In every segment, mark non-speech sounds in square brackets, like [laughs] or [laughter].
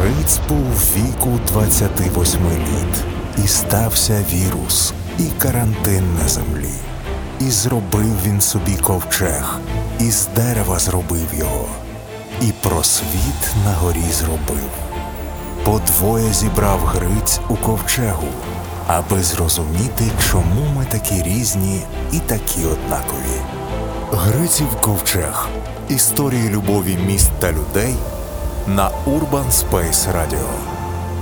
Гриць був віку 28 літ, і стався вірус, і карантин на землі. І зробив він собі ковчег, і з дерева зробив його, і просвіт на горі зробив. Подвоє зібрав Гриць у ковчегу, аби зрозуміти, чому ми такі різні і такі однакові. Гриців ковчег. Історії любові міст та людей на Urban Space Radio.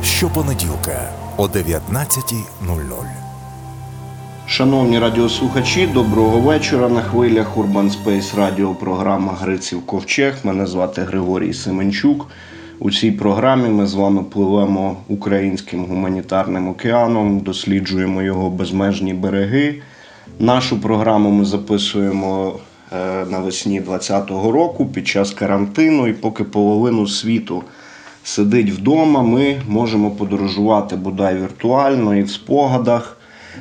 Щопонеділка о 19.00. Шановні радіослухачі, доброго вечора. На хвилях Urban Space Radio програма Гриців Ковчег. Мене звати Григорій Семенчук. У цій програмі ми з вами пливемо українським гуманітарним океаном, досліджуємо його безмежні береги. Нашу програму ми записуємо навесні 2020 року під час карантину, і поки половину світу сидить вдома, ми можемо подорожувати бодай віртуально і в спогадах.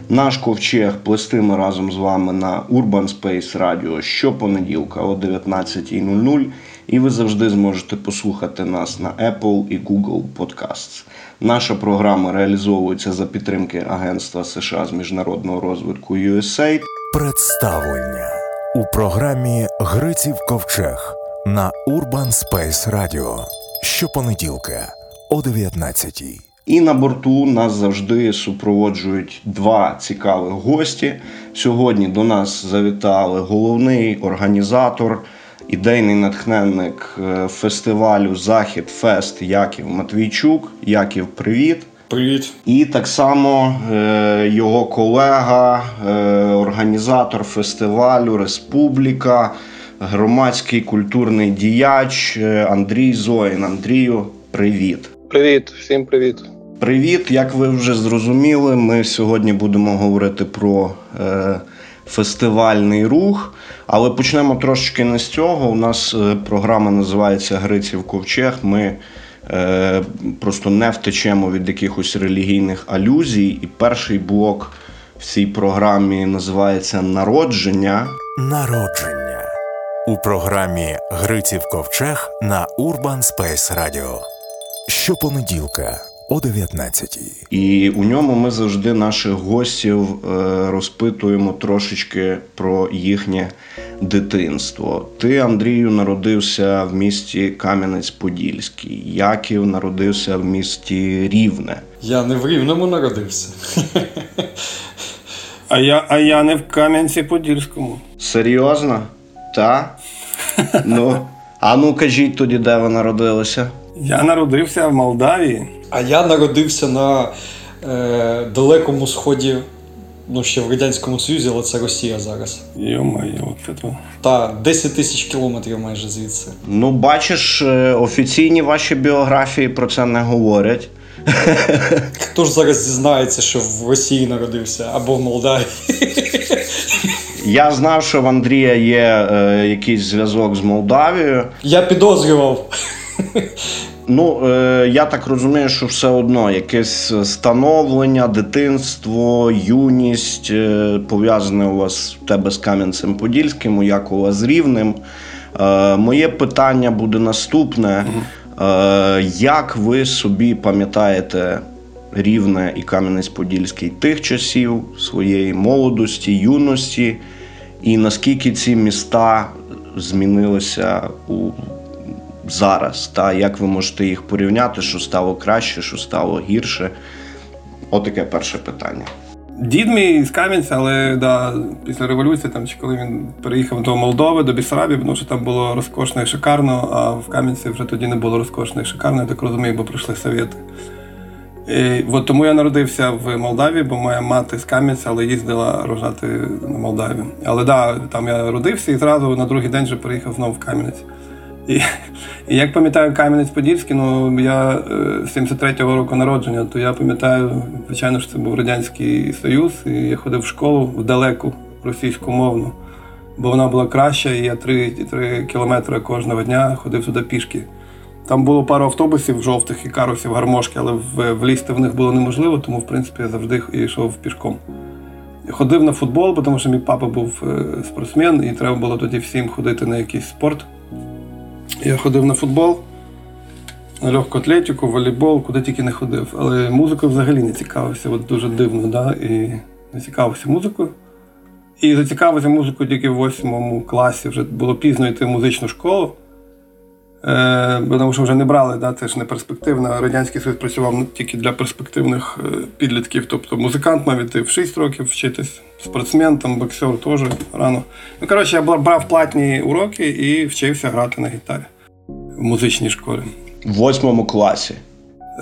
Наш ковчег плестиме разом з вами на Urban Space Radio щопонеділка о 19.00 і ви завжди зможете послухати нас на Apple і Google Podcasts. Наша програма реалізовується за підтримки Агентства США з міжнародного розвитку USAID. Представлення у програмі Гриців Ковчег на Urban Space Radio. Щопонеділка о 19.00. І на борту нас завжди супроводжують два цікавих гості. Сьогодні до нас завітали головний організатор, ідейний натхненник е, фестивалю Захід Фест Яків Матвійчук. Яків, привіт! Привіт. І так само е, його колега, е, організатор фестивалю Республіка, громадський культурний діяч е, Андрій Зоїн. Андрію, привіт! Привіт, всім привіт. Привіт! Як ви вже зрозуміли, ми сьогодні будемо говорити про е, фестивальний рух, але почнемо трошечки не з цього. У нас е, програма називається Гриців Ковчег. Ми просто не втечемо від якихось релігійних алюзій. І перший блок в цій програмі називається Народження. Народження у програмі Гриців Ковчег на Urban Space Radio. Щопонеділка о 19.00. І у ньому ми завжди наших гостів е, розпитуємо трошечки про їхнє дитинство. Ти, Андрію, народився в місті Кам'янець-Подільський. Яків народився в місті Рівне. Я не в Рівному народився. [laughs] А я, а я не в Кам'янці-Подільському. Серйозно? Та? [laughs] Ну, а ну кажіть тоді, де ви народилися? Я народився в Молдавії. А я народився на е, далекому сході, ну ще в Радянському Союзі, але це Росія зараз. Йо-моє, от це. Та 10 тисяч кілометрів майже звідси. Ну, бачиш, е, офіційні ваші біографії про це не говорять. [laughs] Хто ж зараз дізнається, що в Росії народився або в Молдавії? [laughs] Я знав, що в Андрія є е, якийсь зв'язок з Молдавією. Я підозрював. Ну, е, я так розумію, що все одно якесь становлення, дитинство, юність е, пов'язане у вас в тебе з Кам'янцем Подільським, у Якова з Рівнем. Е, моє питання буде наступне: як ви собі пам'ятаєте Рівне і Кам'янець-Подільський тих часів, своєї молодості, юності, і наскільки ці міста змінилися у зараз, та як ви можете їх порівняти, що стало краще, що стало гірше? Отаке перше питання. Дід мій з Кам'янця, але да, після революції, там, чи коли він переїхав до Молдови, до Бісарабії, тому що там було розкошно і шикарно, а в Кам'янці вже тоді не було розкошно і шикарно, я так розумію, бо пройшли совєти. І, от тому я народився в Молдавії, бо моя мати з Кам'янця, але їздила рожати на Молдаві. Але да, там я родився і зразу на другий день вже переїхав знову в Кам'янець. І, і як пам'ятаю Кам'янець-Подільський, ну я е, з 73-го року народження, то я пам'ятаю, звичайно, що це був Радянський Союз, і я ходив в школу в далеку російськомовну, бо вона була краща, і я 3, 3 кілометри кожного дня ходив туди пішки. Там було пару автобусів жовтих і карусів, гармошки, але влізти в них було неможливо, тому в принципі я завжди йшов пішком. Ходив на футбол, тому що мій папа був е, спортсмен, і треба було тоді всім ходити на якийсь спорт. Я ходив на футбол. на легку атлетику, волейбол, куди тільки не ходив. Але музикою взагалі не цікавився. От дуже дивно, да? і не цікавився музикою. І зацікавився музикою тільки в восьмому класі. Вже було пізно йти в музичну школу. Е, тому що вже не брали, да, це ж не перспективно. Радянський Союз працював тільки для перспективних е, підлітків. Тобто музикант мав іти в 6 років вчитись, спортсмен, там, боксер теж рано. Ну, коротше, я брав платні уроки і вчився грати на гітарі в музичній школі. В восьмому класі.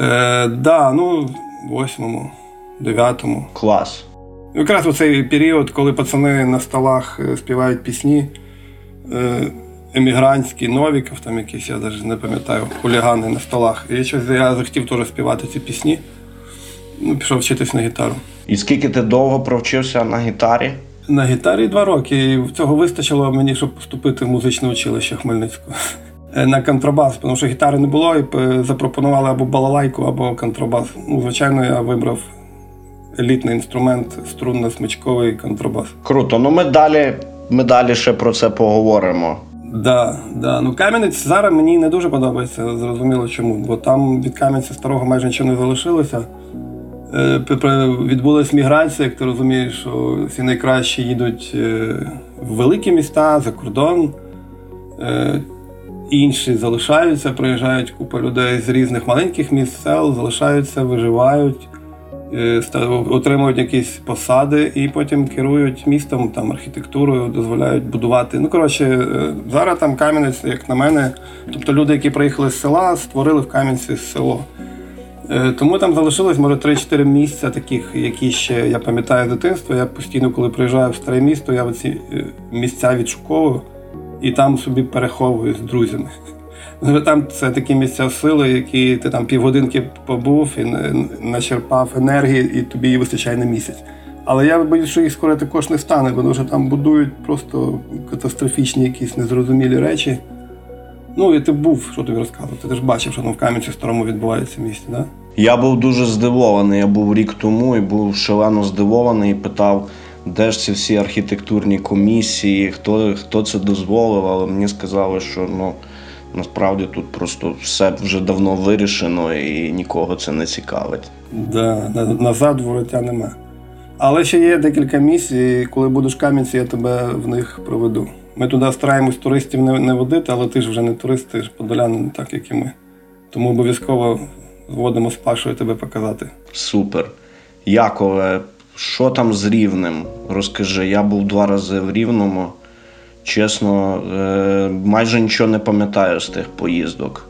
Е, да, ну, в восьмому, дев'ятому. Клас. Якраз у цей період, коли пацани на столах е, співають пісні. Е, емігрантський, Новіков, там якийсь, я навіть не пам'ятаю, хулігани на столах. І щось я захотів теж співати ці пісні. Ну, Пішов вчитись на гітару. І скільки ти довго провчився на гітарі? На гітарі два роки. І цього вистачило мені, щоб поступити в музичне училище Хмельницького. Е, на контрабас, тому що гітари не було, і запропонували або балалайку, або контрабас. Ну, звичайно, я вибрав елітний інструмент, струнно-смичковий контрабас. Круто, ну ми далі, ми далі ще про це поговоримо. Да, да. Ну Кам'янець зараз мені не дуже подобається, зрозуміло чому. Бо там від Кам'янця старого майже нічого не залишилося. Е, відбулася міграція, як ти розумієш, що всі найкращі їдуть е, в великі міста за кордон. Е, інші залишаються, приїжджають купа людей з різних маленьких міст, сел, залишаються, виживають. Отримують якісь посади і потім керують містом, там архітектурою, дозволяють будувати. Ну коротше, зараз там Кам'янець, як на мене, тобто люди, які приїхали з села, створили в Кам'янці село. Е, тому там залишилось, може, 3-4 місця, таких, які ще я пам'ятаю з дитинства. Я постійно, коли приїжджаю в старе місто, я ці місця відшуковую і там собі переховую з друзями. [laughs] Там це такі місця сили, які ти там півгодинки побув і начерпав енергії, і тобі її вистачає на місяць. Але я боюсь, що їх скоро також не стане, тому що там будують просто катастрофічні якісь незрозумілі речі. Ну, і ти був, що тобі розказувати. Ти ж бачив, що там в Кам'янці старому відбувається в місті, так? Я був дуже здивований. Я був рік тому і був шалено здивований і питав, де ж ці всі архітектурні комісії, хто хто це дозволив, але мені сказали, що ну. Насправді тут просто все вже давно вирішено і нікого це не цікавить. Да, назад вороття нема. Але ще є декілька місій, коли будеш Кам'янці, я тебе в них проведу. Ми туди стараємось туристів не не водити, але ти ж вже не турист, ти ж подолянин, так як і ми. Тому обов'язково зводимо з Пашою тебе показати. Супер. Якове, що там з рівнем? Розкажи, я був два рази в Рівному. Чесно, е, майже нічого не пам'ятаю з тих поїздок.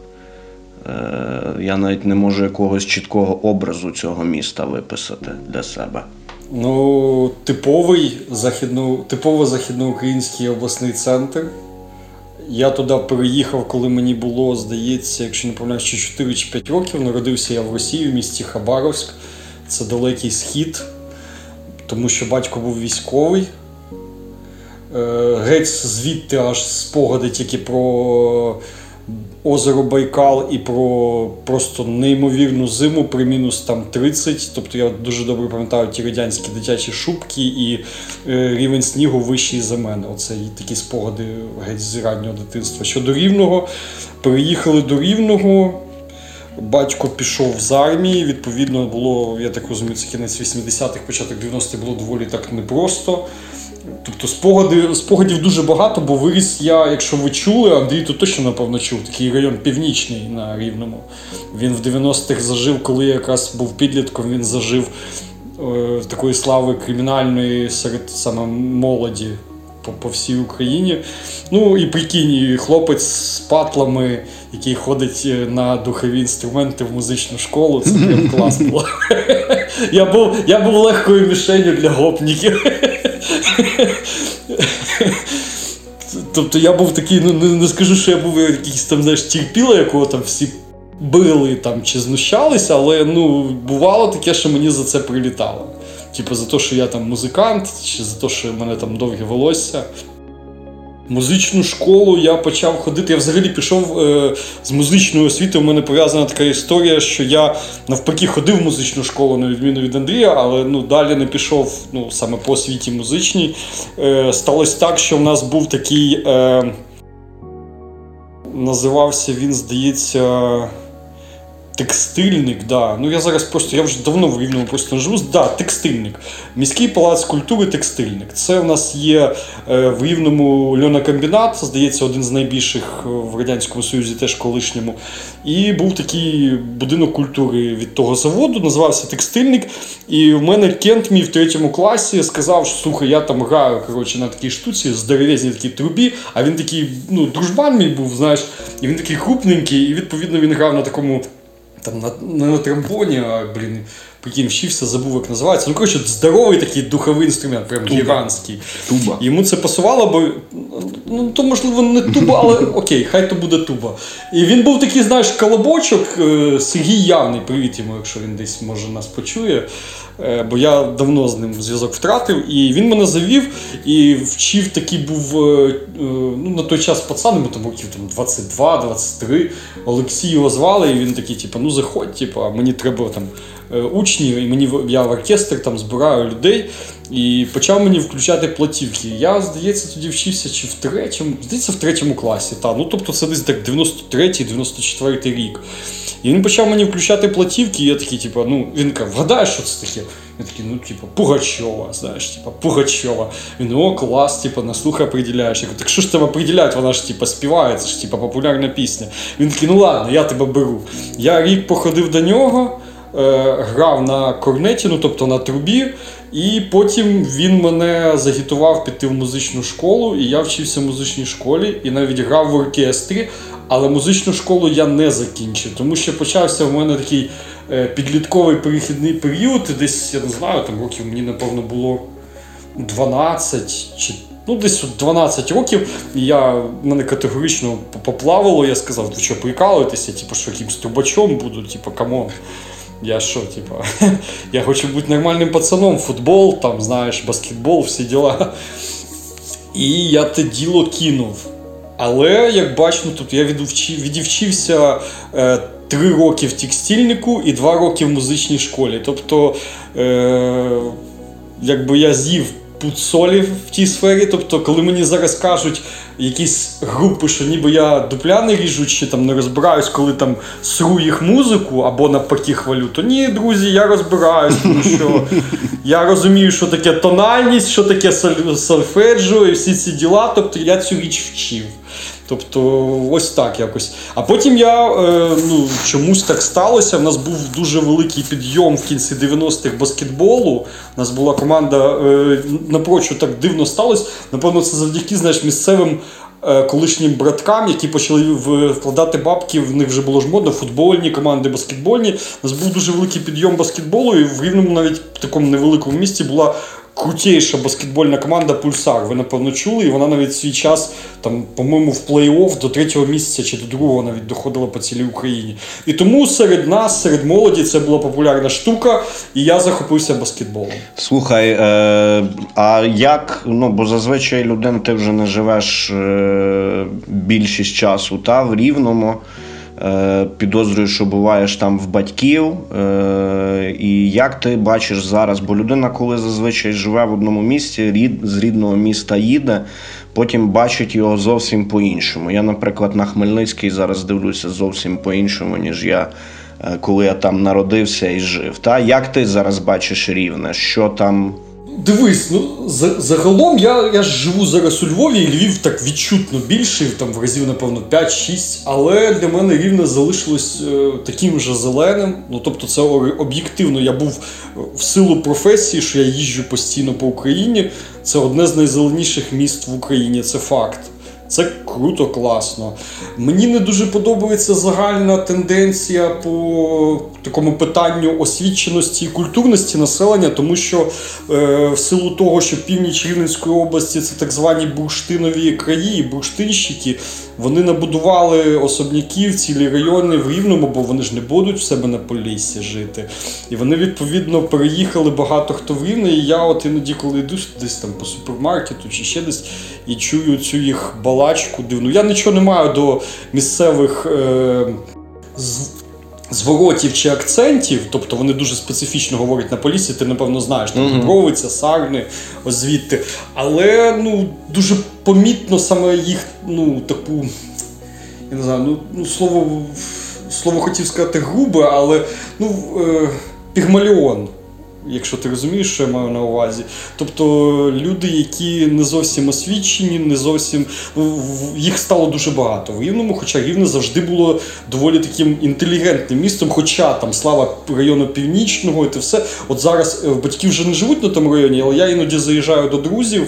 Е, я навіть не можу якогось чіткого образу цього міста виписати для себе. Ну, типовий західно, типово західноукраїнський обласний центр. Я туди переїхав, коли мені було, здається, якщо не помиляюсь, чи 4 чи 5 років. Народився я в Росії, в місті Хабаровськ. Це далекий схід, тому що батько був військовий. Е, геть звідти аж спогади тільки про озеро Байкал і про просто неймовірну зиму при мінус там 30. Тобто я дуже добре пам'ятаю ті радянські дитячі шубки і е, рівень снігу вищий за мене. Оце такі спогади геть з раннього дитинства. Щодо рівного, переїхали до рівного. Батько пішов з армії, відповідно, було, я так розумію, це кінець 80-х, початок 90-х було доволі так непросто. Тобто спогади, спогадів дуже багато, бо виріс я, якщо ви чули, Андрій то точно, напевно, чув, такий район північний на Рівному. Він в 90-х зажив, коли я якраз був підлітком, він зажив е, такої слави кримінальної серед саме молоді по, по всій Україні. Ну і прикинь, хлопець з патлами, який ходить е, на духові інструменти в музичну школу, це прям клас було. [laughs] Я був я був легкою мішенью для гопників. [laughs] Тобто я був такий, ну не, скажу, що я був якийсь там, знаєш, терпіла, якого там всі били там чи знущалися, але ну, бувало таке, що мені за це прилітало. Типу за те, що я там музикант, чи за те, що в мене там довге волосся. Музичну школу я почав ходити. Я взагалі пішов е, з музичною освітою. У мене пов'язана така історія, що я навпаки ходив в музичну школу, на відміну від Андрія, але ну, далі не пішов ну, саме по освіті музичній. Е, Сталося так, що в нас був такий. Е, Називався він, здається, Текстильник, да. Ну я зараз просто, я вже давно в Рівному просто не живу. Да, текстильник. Міський палац культури текстильник. Це в нас є е, в Рівному льонокомбінат, здається, один з найбільших е, в Радянському Союзі, теж колишньому. І був такий будинок культури від того заводу, називався Текстильник. І в мене Кент мій в третьому класі сказав, що слухай, я там граю коротше, на такій штуці, здоровезній такій трубі, а він такий, ну, дружбан мій був, знаєш, і він такий крупненький, і відповідно він грав на такому там на, на тромбоні, а блін, прикинь, вчився, забув, як називається. Ну, коротше, здоровий такий духовий інструмент, прям гігантський. Туба. Йому це пасувало, бо ну то можливо не туба, але [laughs] окей, хай то буде туба. І він був такий, знаєш, колобочок. е, Сергій Явний, привіт йому, якщо він десь може нас почує. Е, Бо я давно з ним зв'язок втратив, і він мене завів і вчив такий був е, ну, на той час пацан, йому там років там 22-23. Олексій його звали, і він такий, типу, ну заходь, типу, мені треба там е, учні, і мені я в оркестр там збираю людей. І почав мені включати платівки. Я, здається, тоді вчився чи в третьому, здається, в третьому класі. Та. Ну, тобто це десь так 93-94 рік. І він почав мені включати платівки, і я такий, типу, ну, він каже, вгадаєш, що це таке? Я такий, ну, типу, Пугачова, знаєш, типу, Пугачова. Він, о, клас, типу, на слух определяєш. Я кажу, так що ж тебе определяють, вона ж типу, співає, це ж типу, популярна пісня. Він такий, ну ладно, я тебе беру. Я рік походив до нього, грав на корнеті, ну тобто на трубі. І потім він мене загітував піти в музичну школу, і я вчився в музичній школі і навіть грав в оркестрі. Але музичну школу я не закінчив, тому що почався в мене такий е, підлітковий перехідний період. Десь я не знаю, там років мені напевно було 12 чи ну десь 12 років. Я мене категорично поплавало. Я сказав, ви що прикалуєтеся, типу, що якимсь трубачом буду, типу, come on. Я що, типа, [laughs] я хочу бути нормальним пацаном, футбол, там, знаєш, баскетбол, всі діла. І я те діло кинув. Але, як бачимо, тут я відучився е, три роки в текстильнику і два роки в музичній школі. Тобто, е, якби я з'їв пуд солі в тій сфері. Тобто, коли мені зараз кажуть якісь групи, що ніби я дупля не ріжу, чи там не розбираюсь, коли там сру їх музику або навпаки хвалю, то ні, друзі, я розбираюсь, тому що я розумію, що таке тональність, що таке сольфеджо і всі ці діла. Тобто я цю річ вчив. Тобто, ось так якось. А потім я е, ну, чомусь так сталося. В нас був дуже великий підйом в кінці 90-х баскетболу. У нас була команда е, напрочу так дивно сталося. Напевно, це завдяки знаєш, місцевим е, колишнім браткам, які почали вкладати бабки. В них вже було ж модно, футбольні команди, баскетбольні. У нас був дуже великий підйом баскетболу, і в рівному навіть в такому невеликому місті була крутіша баскетбольна команда Пульсар. Ви напевно чули, і вона навіть свій час, там, по-моєму, в плей-офф до третього місяця чи до другого навіть доходила по цілій Україні. І тому серед нас, серед молоді, це була популярна штука, і я захопився баскетболом. Слухай, е, а як, ну, бо зазвичай людина, ти вже не живеш е, більшість часу, та в рівному. Е, підозрюю, що буваєш там в батьків. Е, і як ти бачиш зараз? Бо людина, коли зазвичай живе в одному місті, рід, з рідного міста їде, потім бачить його зовсім по-іншому. Я, наприклад, на Хмельницький зараз дивлюся зовсім по-іншому, ніж я. е, Коли я там народився і жив, та як ти зараз бачиш рівне? Що там Дивись, ну загалом я, я ж живу зараз у Львові, і Львів так відчутно більший, там в разів, напевно, 5-6, але для мене рівне залишилось е, таким же зеленим. Ну тобто, це об'єктивно. Я був е, в силу професії, що я їжджу постійно по Україні. Це одне з найзеленіших міст в Україні, це факт. Це круто, класно. Мені не дуже подобається загальна тенденція по такому питанню освіченості і культурності населення, тому що е, в силу того, що північ Рівненської області це так звані бурштинові краї, бурштинщики, вони набудували особняків, цілі райони в Рівному, бо вони ж не будуть в себе на Поліссі жити. І вони відповідно переїхали багато хто в Рівне. І я от іноді, коли йду десь там по супермаркету чи ще десь і чую цю їх балачку дивну. Я нічого не маю до місцевих. Е, Зворотів чи акцентів, тобто вони дуже специфічно говорять на полісі, ти напевно знаєш, там Дубровиця, Сарни, ось звідти. Але ну, дуже помітно саме їх ну, таку, я не знаю, ну, ну слово слово хотів сказати грубе, але ну, е, пігмаліон. Якщо ти розумієш, що я маю на увазі. Тобто люди, які не зовсім освічені, не зовсім їх стало дуже багато в Рівному, хоча Рівне завжди було доволі таким інтелігентним містом, хоча там слава району північного, і те все. От зараз е, батьки вже не живуть на тому районі, але я іноді заїжджаю до друзів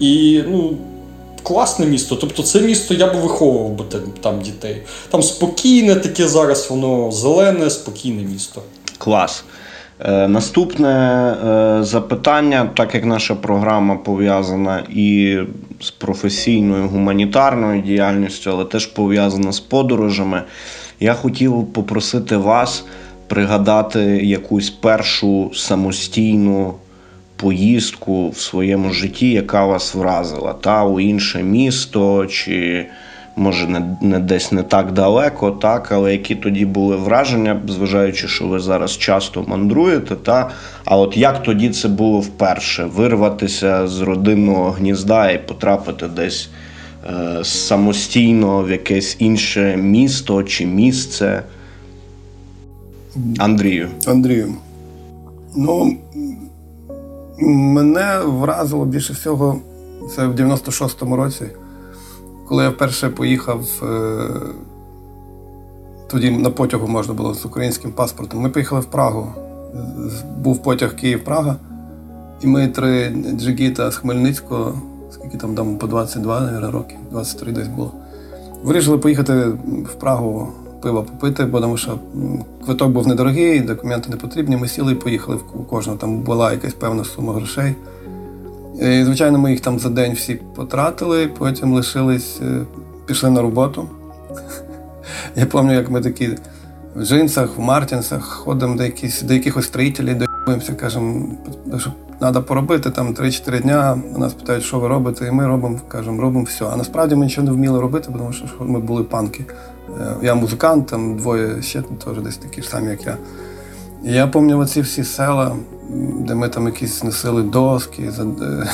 і ну. Класне місто, тобто це місто я би виховував би там дітей. Там спокійне таке зараз, воно зелене, спокійне місто. Клас. Е, наступне е, запитання, так як наша програма пов'язана і з професійною гуманітарною діяльністю, але теж пов'язана з подорожами, я хотів попросити вас пригадати якусь першу самостійну поїздку в своєму житті, яка вас вразила, та у інше місто чи може не не десь не так далеко, так, але які тоді були враження, зважаючи, що ви зараз часто мандруєте. Та, А от як тоді це було вперше? Вирватися з родинного гнізда і потрапити десь е, самостійно в якесь інше місто чи місце? Андрію. Андрію. Ну, мене вразило більше всього це в 96-му році. Коли я вперше поїхав, е, тоді на потягу можна було з українським паспортом, ми поїхали в Прагу. Був потяг Київ-Прага, і ми три джигіта з Хмельницького, скільки там там по 22 мабуть, років, 23 десь було. Вирішили поїхати в Прагу пиво попити, бо тому що квиток був недорогий, документи не потрібні. Ми сіли і поїхали в кожного. Там була якась певна сума грошей. І, Звичайно, ми їх там за день всі потратили, потім лишились, е, пішли на роботу. [laughs] Я пам'ятаю, як ми такі в джинсах, в Мартінсах ходимо до якісь, до якихось строїтелів, доїмося, кажемо, що треба поробити там 3-4 дня. Нас питають, що ви робите, і ми робимо, кажемо, робимо все. А насправді ми нічого не вміли робити, тому що ми були панки. Е, я музикант, там двоє ще теж десь такі ж самі, як я. І я пам'ятаю оці всі села де ми там якісь носили доски. Е,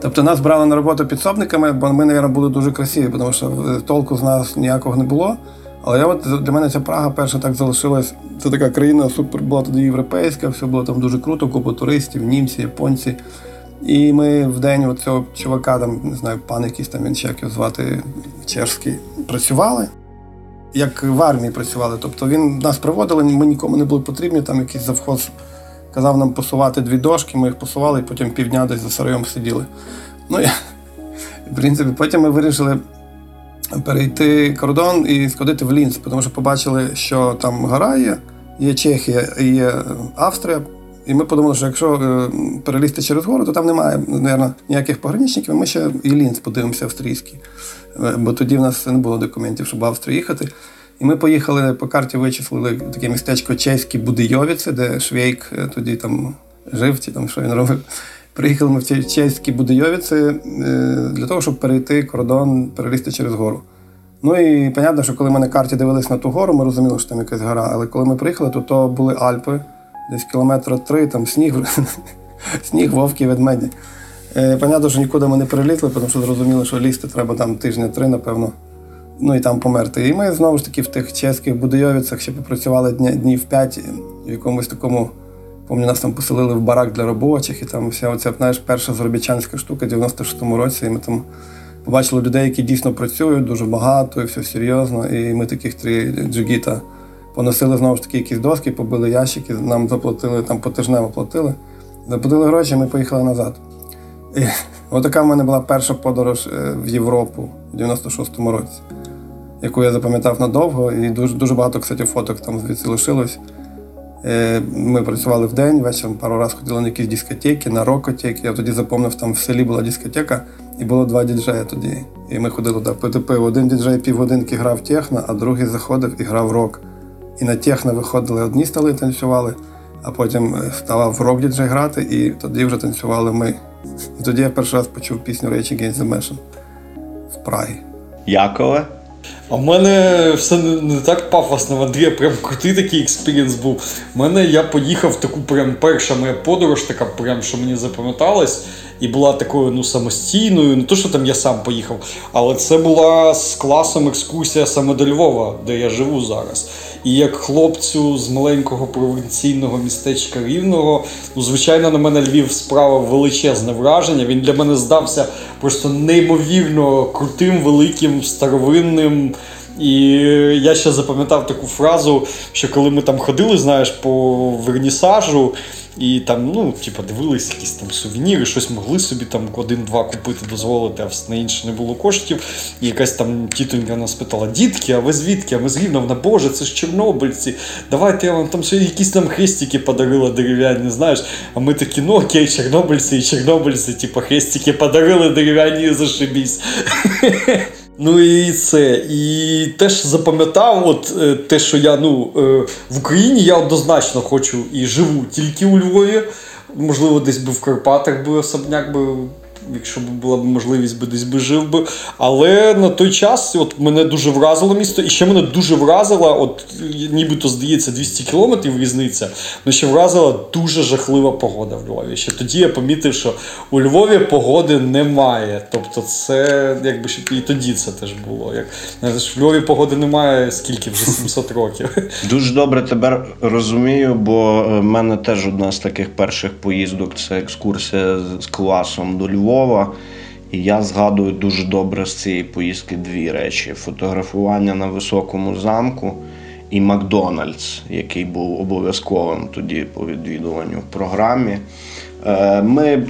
тобто нас брали на роботу підсобниками, бо ми, мабуть, були дуже красиві, тому що е, толку з нас ніякого не було. Але я от для мене ця Прага перша так залишилась. Це така країна супер була тоді європейська, все було там дуже круто, купа туристів, німці, японці. І ми в день цього чувака, там, не знаю, пан якийсь там він ще як його звати чешський, працювали. Як в армії працювали. Тобто він нас приводили, ми нікому не були потрібні, там якийсь завхоз казав нам посувати дві дошки, ми їх посували і потім півдня десь за сараєм сиділи. Ну, я, в принципі, Потім ми вирішили перейти кордон і сходити в Лінц, тому що побачили, що там гора є, є Чехія є Австрія. І ми подумали, що якщо е, перелізти через гору, то там немає мабуть, ніяких пограничників, ми ще і Лінц подивимося австрійський. Е, бо тоді в нас не було документів, щоб в Австрію їхати. І ми поїхали по карті, вичислили таке містечко Чеські Будийовіці, де Швейк е, тоді там жив, чи там що він робив. Приїхали ми в ці чеські Будийовіці е, для того, щоб перейти кордон, перелізти через гору. Ну і понятно, що коли ми на карті дивились на ту гору, ми розуміли, що там якась гора. Але коли ми приїхали, то то були Альпи, десь кілометра три, там сніг, [laughs] сніг, вовки, ведмеді. Е, понятно, що нікуди ми не перелізли, тому що зрозуміли, що лізти треба там тижня три, напевно ну і там померти. І ми знову ж таки в тих чеських Будойовицях ще попрацювали дня, днів п'ять в якомусь такому. Пам'ятаю, нас там поселили в барак для робочих, і там вся оця знаєш, перша заробітчанська штука в 96-му році. І ми там побачили людей, які дійсно працюють дуже багато і все серйозно. І ми таких три джигіта поносили знову ж таки якісь доски, побили ящики, нам заплатили там потижнево платили. Заплатили гроші, ми поїхали назад. І Отака в мене була перша подорож е, в Європу в 96-му році яку я запам'ятав надовго, і дуже дуже багато кстати, фоток там звідси лишилось. Е, ми працювали в день, вечором пару разів ходили на якісь дискотеки, на рокотеки. Я тоді запам'ятав, там в селі була дискотека, і було два діджея тоді. І ми ходили туди пити пиво. Один діджей півгодинки грав техно, а другий заходив і грав рок. І на техно виходили одні стали танцювали, а потім е, ставав рок діджей грати, і тоді вже танцювали ми. І тоді я перший раз почув пісню Rage Against the Machine в Прагі. Якове? А в мене все не так пафосно, в Андрія прям крутий такий experience був. У мене я поїхав в таку прям перша моя подорож, така прям, що мені запам'яталась, і була такою ну, самостійною. Не то, що там я сам поїхав, але це була з класом екскурсія саме до Львова, де я живу зараз. І як хлопцю з маленького провінційного містечка Рівного, ну, звичайно, на мене Львів справив величезне враження. Він для мене здався просто неймовірно крутим, великим, старовинним. І я ще запам'ятав таку фразу, що коли ми там ходили, знаєш, по вернісажу, і там, ну, типу, дивились якісь там сувеніри, щось могли собі там один-два купити, дозволити, а на інше не було коштів. І якась там тітонька нас питала: дітки, а ви звідки? А ми з Рівного, Боже, це ж чорнобильці. Давайте я вам там сьогодні якісь там хрестики подарила дерев'яні, знаєш. А ми такі, ну окей, чорнобильці і чорнобильці, типу, хрестики подарили дерев'яні, зашибісь. [laughs] Ну і це. І теж запам'ятав, от е, те, що я ну, е, в Україні я однозначно хочу і живу тільки у Львові. Можливо, десь би в Карпатах би особняк би якщо б була б можливість, би десь би жив би. Але на той час от мене дуже вразило місто, і ще мене дуже вразила, от нібито здається, 200 кілометрів різниця, але ще вразила дуже жахлива погода в Львові. Ще тоді я помітив, що у Львові погоди немає. Тобто, це якби ще і тоді це теж було. Як в Львові погоди немає скільки вже 700 років. [laughs] Дуже добре тебе розумію, бо в мене теж одна з таких перших поїздок це екскурсія з класом до Львова. Львова. І я згадую дуже добре з цієї поїздки дві речі: фотографування на високому замку і Макдональдс, який був обов'язковим тоді по відвідуванню в програмі. Е, ми е,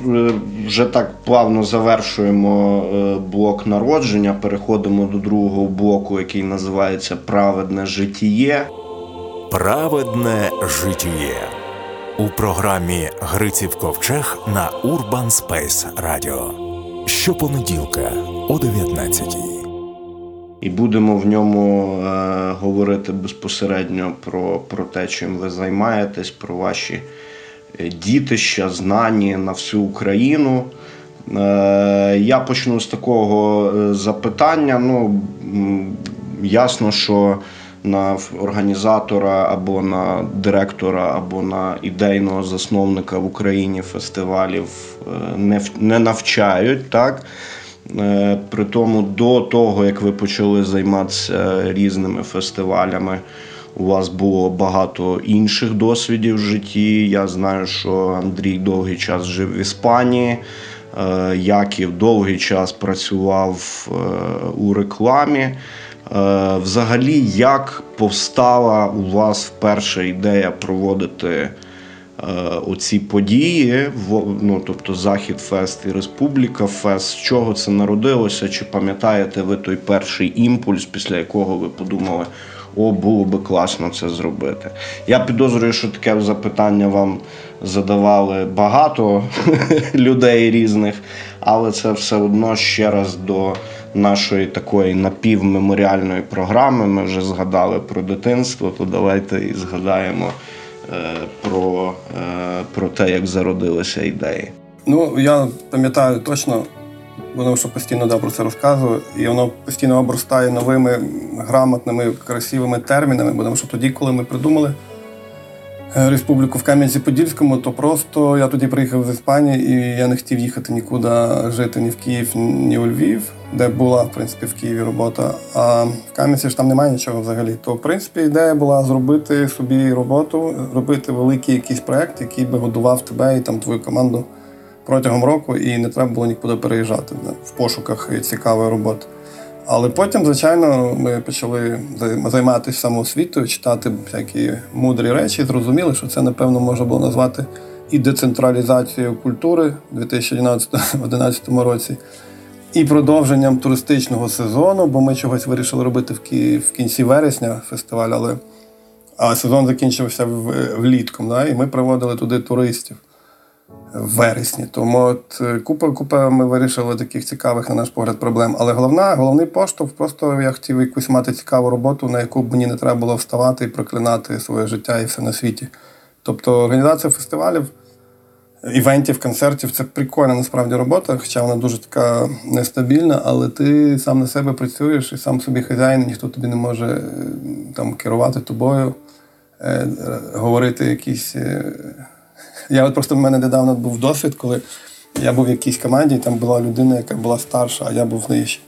вже так плавно завершуємо е, блок народження, переходимо до другого блоку, який називається Праведне життєє. Праведне життєє у програмі Гриців Ковчег на Urban Space Radio. Щопонеділка о 19 І будемо в ньому е, говорити безпосередньо про, про те, чим ви займаєтесь, про ваші е, дітища, знані на всю Україну. Е, Я почну з такого е, запитання. Ну, ясно, що на організатора або на директора, або на ідейного засновника в Україні фестивалів е, не не навчають. так. Е, при тому до того, як ви почали займатися різними фестивалями, у вас було багато інших досвідів в житті. Я знаю, що Андрій довгий час жив в Іспанії, е, Яків довгий час працював у рекламі. Е, взагалі, як повстала у вас вперше ідея проводити е, оці події, ну, тобто Захід Фест і Республіка Фест, з чого це народилося? Чи пам'ятаєте ви той перший імпульс, після якого ви подумали, о, було би класно це зробити? Я підозрюю, що таке запитання вам задавали багато [laughs] людей різних, але це все одно ще раз до нашої такої напівмеморіальної програми. Ми вже згадали про дитинство, то давайте і згадаємо е, про, е, про те, як зародилися ідеї. Ну, я пам'ятаю точно, тому що постійно да, про це розказую, і воно постійно обростає новими грамотними, красивими термінами, тому що тоді, коли ми придумали. Е, республіку в Кам'янці-Подільському, то просто я тоді приїхав з Іспанії, і я не хотів їхати нікуди жити ні в Київ, ні у Львів, де була в принципі в Києві робота. А в Кам'янці ж там немає нічого взагалі. То в принципі ідея була зробити собі роботу, робити великий якийсь проект, який би годував тебе і там твою команду протягом року, і не треба було нікуди переїжджати в пошуках цікавої роботи. Але потім, звичайно, ми почали займатися самоосвітою, читати всякі мудрі речі, зрозуміли, що це, напевно, можна було назвати і децентралізацією культури у 2011 [laughs] році, і продовженням туристичного сезону, бо ми чогось вирішили робити в кінці вересня фестиваль, але а сезон закінчився влітком, да, і ми приводили туди туристів вересні. Тому от е, купа купа ми вирішили таких цікавих, на наш погляд, проблем. Але головна, головний поштовх, просто я хотів якусь мати цікаву роботу, на яку мені не треба було вставати і проклинати своє життя і все на світі. Тобто організація фестивалів, івентів, концертів це прикольна насправді робота, хоча вона дуже така нестабільна, але ти сам на себе працюєш і сам собі хазяїн, ніхто тобі не може е, там керувати тобою, е, говорити якісь. Я от просто в мене недавно був досвід, коли я був в якійсь команді, і там була людина, яка була старша, а я був нижчий.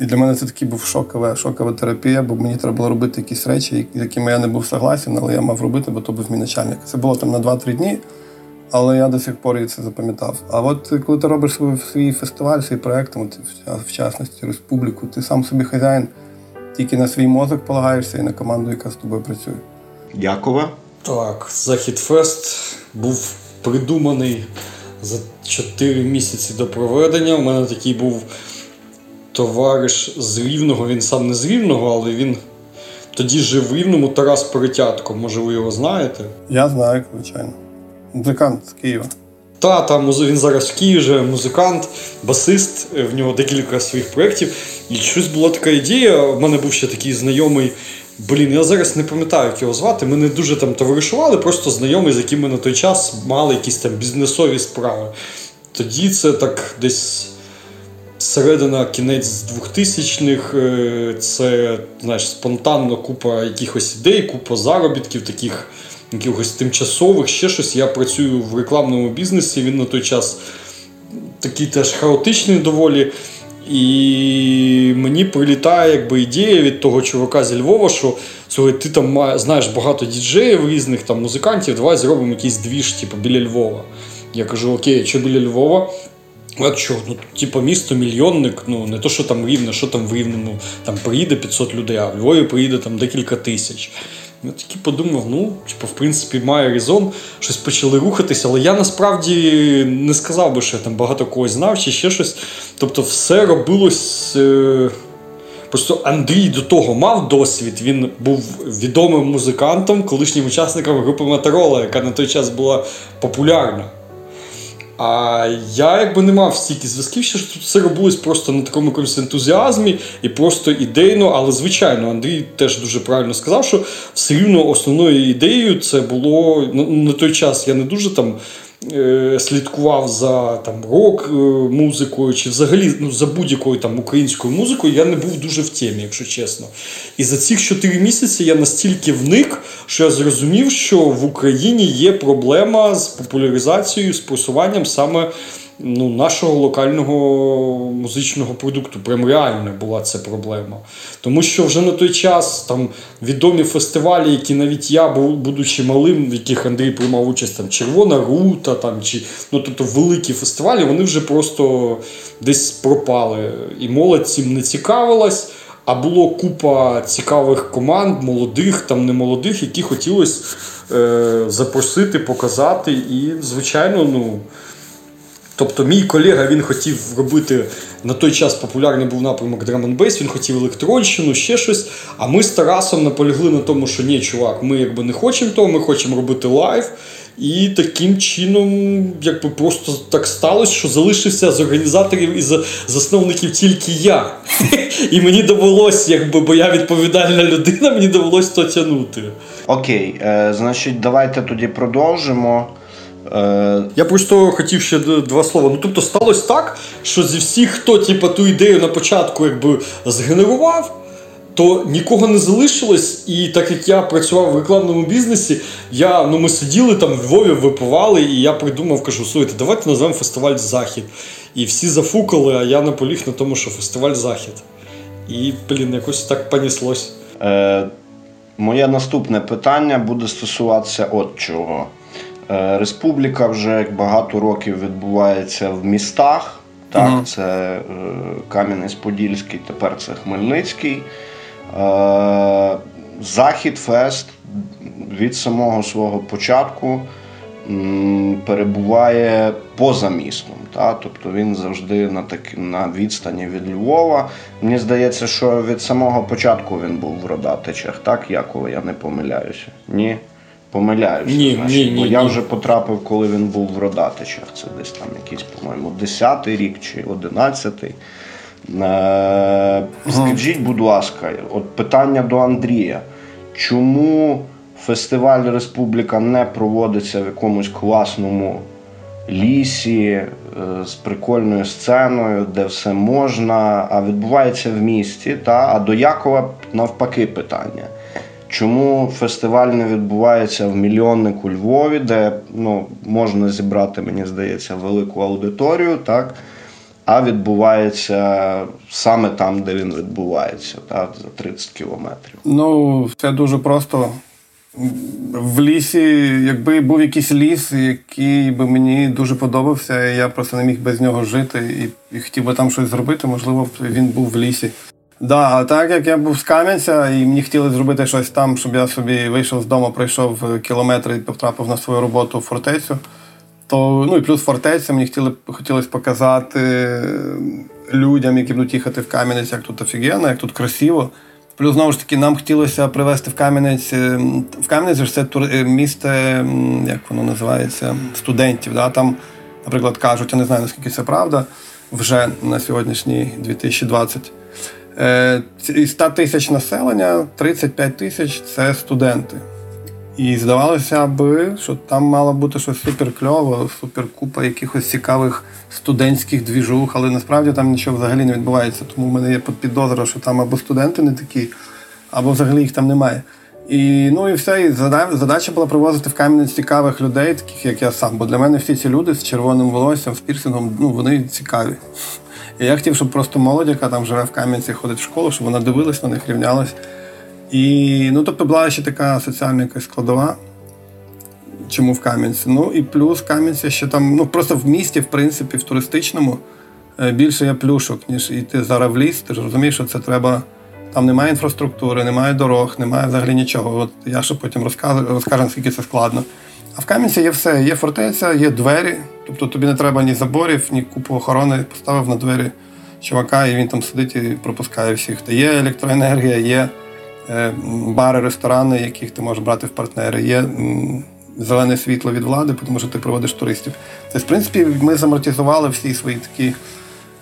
І для мене це такий був шокова, шокова терапія, бо мені треба було робити якісь речі, з якими я не був согласен, але я мав робити, бо то був мій начальник. Це було там на 2-3 дні, але я до сих пор це запам'ятав. А от коли ти робиш свій, свій фестиваль, свій проект, от, в частності республіку, ти сам собі хазяїн, тільки на свій мозок полагаєшся і на команду, яка з тобою працює. Дякую. Так, Захід Фест був придуманий за 4 місяці до проведення. У мене такий був товариш з Рівного, він сам не з Рівного, але він тоді жив в Рівному Тарас Перетятко. Може, ви його знаєте? Я знаю, звичайно. Музикант з Києва. Та, там він зараз в Києві вже музикант, басист, в нього декілька своїх проєктів. І щось була така ідея. У мене був ще такий знайомий. Блін, я зараз не пам'ятаю, як його звати. Ми не дуже там товаришували, просто знайомий, з яким ми на той час мали якісь там бізнесові справи. Тоді це так десь середина, кінець 2000-х, це знаєш, спонтанно купа якихось ідей, купа заробітків, таких якихось тимчасових, ще щось. Я працюю в рекламному бізнесі. Він на той час такий теж хаотичний доволі. І мені прилітає якби ідея від того чувака зі Львова, що слухай, ти там знаєш багато діджеїв різних там музикантів, давай зробимо якийсь двіж, типу, біля Львова. Я кажу, окей, що біля Львова? А що, ну, типу, місто мільйонник, ну не то, що там рівне, що там в Рівному, там приїде 500 людей, а в Львові приїде там декілька тисяч. Я таки подумав, ну, типу, в принципі, має резон, щось почали рухатися, але я насправді не сказав би, що я там багато когось знав чи ще щось. Тобто, все робилось. Е... Просто Андрій до того мав досвід, він був відомим музикантом, колишнім учасником групи Моторола, яка на той час була популярна. А я якби не мав стільки зв'язків, що тут все робилось просто на такому якомусь ентузіазмі і просто ідейно, але звичайно, Андрій теж дуже правильно сказав, що все рівно основною ідеєю це було на той час. Я не дуже там слідкував за там рок музикою чи взагалі ну, за будь-якою там українською музикою. Я не був дуже в темі, якщо чесно. І за ці 4 місяці я настільки вник, що я зрозумів, що в Україні є проблема з популяризацією, з просуванням саме ну, нашого локального музичного продукту. Прям реально була ця проблема. Тому що вже на той час там відомі фестивалі, які навіть я, будучи малим, в яких Андрій приймав участь, там Червона Рута, там, чи, ну, тобто великі фестивалі, вони вже просто десь пропали. І молодь цим не цікавилась. А було купа цікавих команд, молодих, там не молодих, які хотілося е, запросити, показати. І, звичайно, ну. Тобто мій колега він хотів робити на той час популярний був напрямок Drum він хотів електронщину, ще щось. А ми з Тарасом наполягли на тому, що ні, чувак, ми якби не хочемо того, ми хочемо робити live. І таким чином, якби просто так сталося, що залишився з організаторів і засновників тільки я. [laughs] І мені довелось, якби, бо я відповідальна людина, мені довелось то тягнути. Окей, е, значить, давайте тоді продовжимо. Е, Я просто хотів ще два слова. Ну тобто сталося так, що зі всіх, хто типу, ту ідею на початку якби згенерував, то нікого не залишилось. І так як я працював в рекламному бізнесі, я, ну, ми сиділи там в Львові, випивали, і я придумав, кажу, слухайте, давайте назвемо фестиваль Захід. І всі зафукали, а я наполіг на тому, що фестиваль Захід. І, блін, якось так понеслось. Е, Моє наступне питання буде стосуватися от чого. Е, республіка вже багато років відбувається в містах. Так, uh Це е, Кам'янець-Подільський, тепер це Хмельницький. Е, Захід Фест від самого свого початку перебуває поза містом. Та? Тобто він завжди на так, на відстані від Львова. Мені здається, що від самого початку він був в Родатичах, так, Яково, я не помиляюся. Ні? Помиляюся. Ні, значить, ні, ні, бо ні. я вже потрапив, коли він був в Родатичах. Це десь там якийсь, по-моєму, 10-й рік чи 11-й. Е, Скажіть, будь ласка, от питання до Андрія. Чому фестиваль Республіка не проводиться в якомусь класному лісі е, з прикольною сценою, де все можна, а відбувається в місті? Та? А до Якова навпаки питання. Чому фестиваль не відбувається в мільйоннику Львові, де ну, можна зібрати, мені здається, велику аудиторію, так? а відбувається саме там, де він відбувається, так, за 30 кілометрів. Ну, це дуже просто. В лісі, якби був якийсь ліс, який би мені дуже подобався, я просто не міг без нього жити і, і хотів би там щось зробити, можливо, б він був в лісі. Да, а так як я був з Кам'янця, і мені хотіли зробити щось там, щоб я собі вийшов з дому, пройшов кілометри і потрапив на свою роботу в фортецю. То, ну і плюс фортеця мені хотіли, хотілося показати людям, які будуть їхати в Кам'янець, як тут офігенно, як тут красиво. Плюс знову ж таки, нам хотілося привезти в Кам'янець. е, В Кам'янець ж це е, місце, як воно називається, студентів. Да? Там, наприклад, кажуть, я не знаю, наскільки це правда, вже на сьогоднішній 2020. Е, Із 100 тисяч населення 35 тисяч це студенти. І здавалося би, що там мало бути щось супер кльово, супер купа якихось цікавих студентських двіжух, але насправді там нічого взагалі не відбувається. Тому в мене є підозра, що там або студенти не такі, або взагалі їх там немає. І ну і все. І задача була привозити в Кам'янець цікавих людей, таких як я сам. Бо для мене всі ці люди з червоним волоссям, з пірсингом, ну вони цікаві. І я хотів, щоб просто молодь, яка там живе в Кам'янці, ходить в школу, щоб вона дивилась на них, рівнялась. І ну, тобто була ще така соціальна якась складова. Чому в Кам'янці? Ну і плюс Кам'янці ще там, ну просто в місті, в принципі, в туристичному е, більше є плюшок, ніж йти зараз в ліс. Ти ж розумієш, що це треба. Там немає інфраструктури, немає дорог, немає взагалі нічого. От я ще потім розкажу, розкажу, наскільки це складно. А в Кам'янці є все. Є фортеця, є двері. Тобто тобі не треба ні заборів, ні купу охорони. Поставив на двері чувака, і він там сидить і пропускає всіх. Та є електроенергія, є е, бари, ресторани, яких ти можеш брати в партнери. Є зелене світло від влади, тому що ти проводиш туристів. Тобто, в принципі, ми замортизували всі свої такі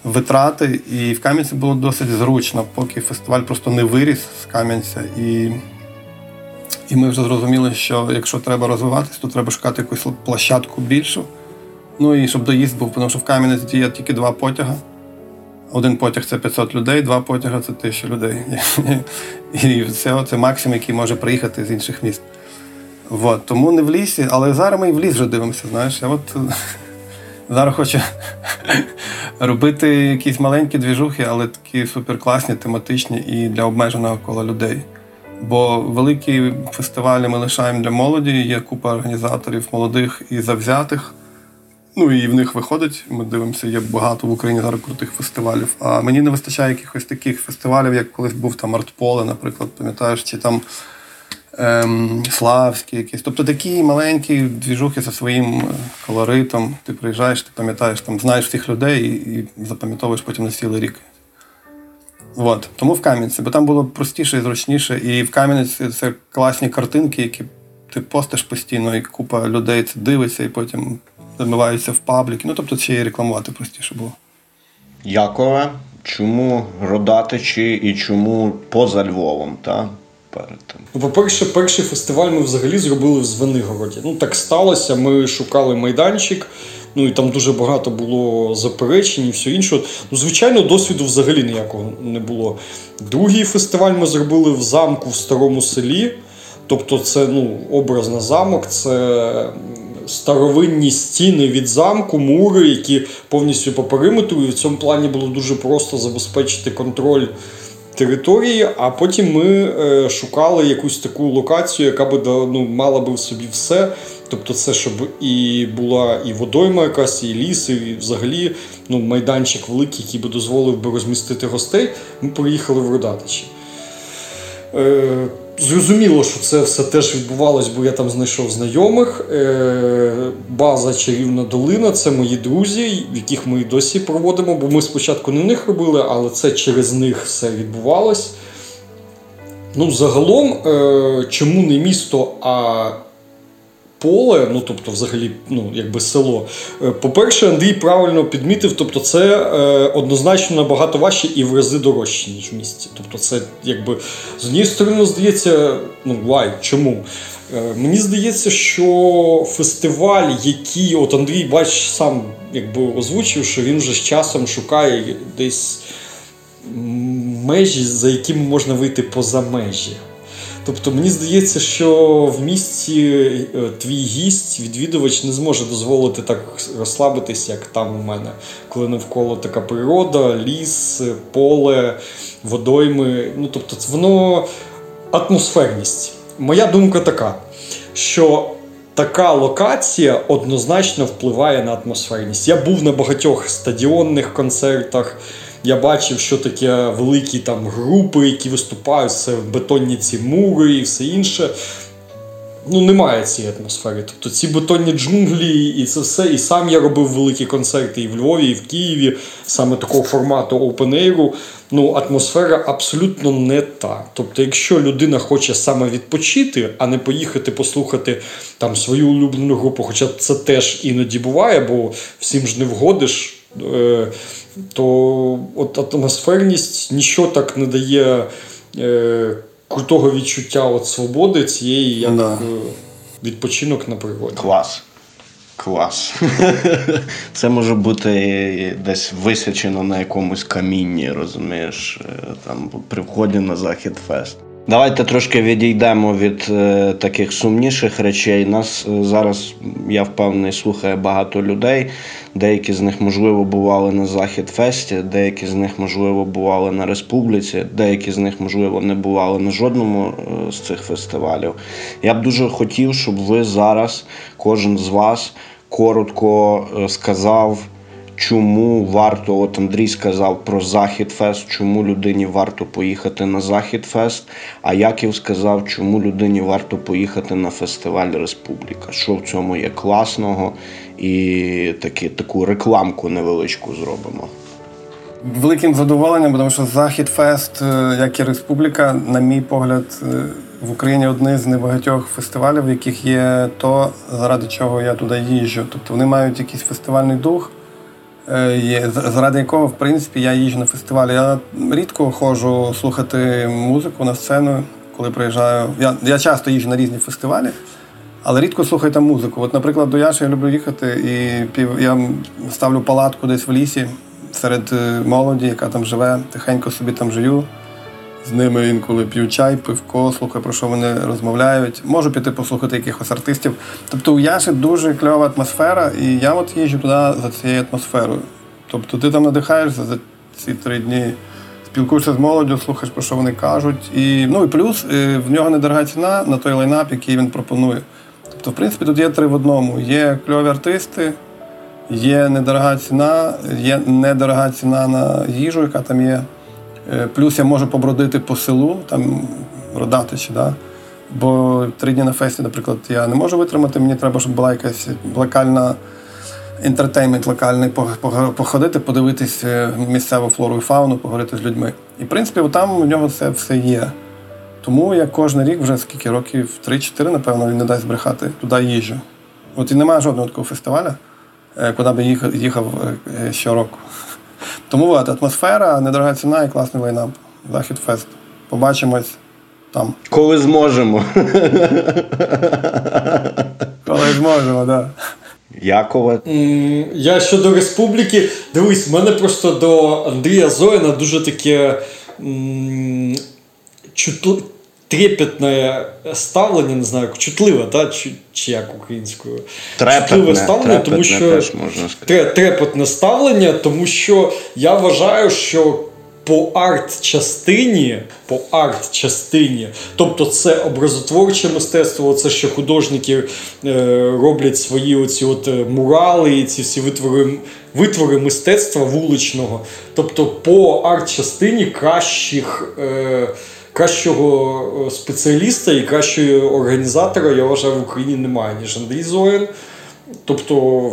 витрати, і в Кам'янці було досить зручно, поки фестиваль просто не виріс з Кам'янця. І, і ми вже зрозуміли, що якщо треба розвиватись, то треба шукати якусь площадку більшу. Ну і щоб доїзд був, тому що в Кам'янець є тільки два потяги. Один потяг це 500 людей, два потяги це 1000 людей. [laughs] І це, це максимум, який може приїхати з інших міст. Вот. Тому не в лісі, але зараз ми і в ліс вже дивимося. Знаєш, я от [laughs] зараз хочу [laughs] робити якісь маленькі двіжухи, але такі суперкласні, тематичні і для обмеженого кола людей. Бо великі фестивалі ми лишаємо для молоді, є купа організаторів молодих і завзятих. Ну і в них виходить. Ми дивимося, є багато в Україні зараз крутих фестивалів. А мені не вистачає якихось таких фестивалів, як колись був там Артполе, наприклад, пам'ятаєш, чи там ем, Славський якийсь. Тобто такі маленькі двіжухи зі своїм е, колоритом. Ти приїжджаєш, ти пам'ятаєш, там знаєш всіх людей і, і запам'ятовуєш потім на цілий рік. От. Тому в Кам'янці, бо там було простіше і зручніше. І в Кам'янці це класні картинки, які ти постиш постійно, і купа людей це дивиться, і потім забиваються в пабліки. Ну тобто ще й рекламувати простіше було. Якове, чому Родатичі і чому поза Львовом, та? Перед тим. Ну, по-перше, перший фестиваль ми взагалі зробили в Звенигороді. Ну, так сталося, ми шукали майданчик, ну і там дуже багато було заперечень і все інше. Ну, звичайно, досвіду взагалі ніякого не було. Другий фестиваль ми зробили в замку в старому селі. Тобто, це ну, образ на замок, це старовинні стіни від замку, мури, які повністю по периметру. І в цьому плані було дуже просто забезпечити контроль території, а потім ми е, шукали якусь таку локацію, яка би ну, мала би в собі все. Тобто, це щоб і була і водойма якась, і ліс, і взагалі ну, майданчик великий, який би дозволив би розмістити гостей. Ми приїхали в Родатичі. Е, Зрозуміло, що це все теж відбувалось, бо я там знайшов знайомих. Е, База Чарівна Долина це мої друзі, яких ми досі проводимо, бо ми спочатку не в них робили, але це через них все відбувалось. Ну, загалом, е, чому не місто, а поле, ну тобто, взагалі, ну якби село. Е, По-перше, Андрій правильно підмітив, тобто це е, однозначно набагато важче і в рази дорожче, ніж в місті. Тобто, це якби з однієї сторони здається, ну вай, чому? Е, Мені здається, що фестиваль, який от Андрій, бач, сам якби озвучив, що він вже з часом шукає десь межі, за якими можна вийти поза межі. Тобто мені здається, що в місті е, твій гість, відвідувач не зможе дозволити так розслабитись, як там у мене, коли навколо така природа, ліс, поле, водойми. Ну тобто, воно атмосферність. Моя думка така, що така локація однозначно впливає на атмосферність. Я був на багатьох стадіонних концертах. Я бачив, що таке великі там групи, які виступають, це бетонні ці мури і все інше. Ну, немає цієї атмосфери. Тобто ці бетонні джунглі, і це все. І сам я робив великі концерти і в Львові, і в Києві, саме такого формату Open Air. Ну, атмосфера абсолютно не та. Тобто, якщо людина хоче саме відпочити, а не поїхати послухати там свою улюблену групу, хоча це теж іноді буває, бо всім ж не вгодиш. Е, то от атмосферність нічого так не дає е, крутого відчуття от свободи цієї як Да. е, відпочинок на природі. Клас. Клас. [laughs] Це може бути десь висячено на якомусь камінні, розумієш, там при вході на Захід Фест. Давайте трошки відійдемо від е, таких сумніших речей. Нас е, зараз, я впевнений, слухає багато людей. Деякі з них, можливо, бували на Захід Фесті, деякі з них, можливо, бували на республіці, деякі з них, можливо, не бували на жодному е, з цих фестивалів. Я б дуже хотів, щоб ви зараз, кожен з вас, коротко е, сказав, чому варто, от Андрій сказав про Захід Фест, чому людині варто поїхати на Захід Фест, а Яків сказав, чому людині варто поїхати на фестиваль Республіка. Що в цьому є класного, і таки, таку рекламку невеличку зробимо. Великим задоволенням, тому що Захід Фест, е, як і Республіка, на мій погляд, е, в Україні одне з небагатьох фестивалів, в яких є то, заради чого я туди їжджу. Тобто вони мають якийсь фестивальний дух, заради якого, в принципі, я їжджу на фестивалі. Я рідко ходжу слухати музику на сцену, коли приїжджаю. Я, я часто їжджу на різні фестивалі. Але рідко слухаю там музику. От, наприклад, до Яши я люблю їхати і пів... я ставлю палатку десь в лісі серед е, молоді, яка там живе, тихенько собі там живу. З ними інколи п'ю чай, пивко, слухаю, про що вони розмовляють. Можу піти послухати якихось артистів. Тобто у Яши дуже кльова атмосфера, і я от їжджу туди за цією атмосферою. Тобто ти там надихаєшся за ці три дні, спілкуєшся з молоддю, слухаєш, про що вони кажуть. І, ну і плюс е, в нього недорога ціна на той лайнап, який він пропонує. Тобто, в принципі, тут є три в одному. Є кльові артисти, є недорога ціна, є недорога ціна на їжу, яка там є. Е, Плюс я можу побродити по селу, там родатичі, да? бо три дні на фесті, наприклад, я не можу витримати. Мені треба, щоб була якась локальна інтертеймент локальний, походити, подивитись е, місцеву флору і фауну, поговорити з людьми. І в принципі, там у нього це все є. Тому я кожен рік, вже скільки років, 3-4, напевно, він не дасть брехати, туди їжджу. От і немає жодного такого фестиваля, е, куди би їхав, їхав щороку. Тому от, атмосфера, недорога ціна і класний лайнап. Захід фест. Побачимось там. Коли зможемо. Коли зможемо, так. Да. Якова. Я щодо республіки, дивись, в мене просто до Андрія Зоріна дуже таке м, чутли... трепетне ставлення, не знаю, чутливе, та? чи, чи як українською. Трепетне, чутливе ставлення, тому що теж можна сказати. Трепетне ставлення, тому що я вважаю, що по арт-частині, по арт-частині, тобто це образотворче мистецтво, це що художники е, роблять свої оці от е, мурали, і ці всі витвори, витвори мистецтва вуличного. Тобто по арт-частині кращих. Е, Кращого е, спеціаліста і кращого організатора, я вважаю, в Україні немає, ніж Андрій Зорин. Тобто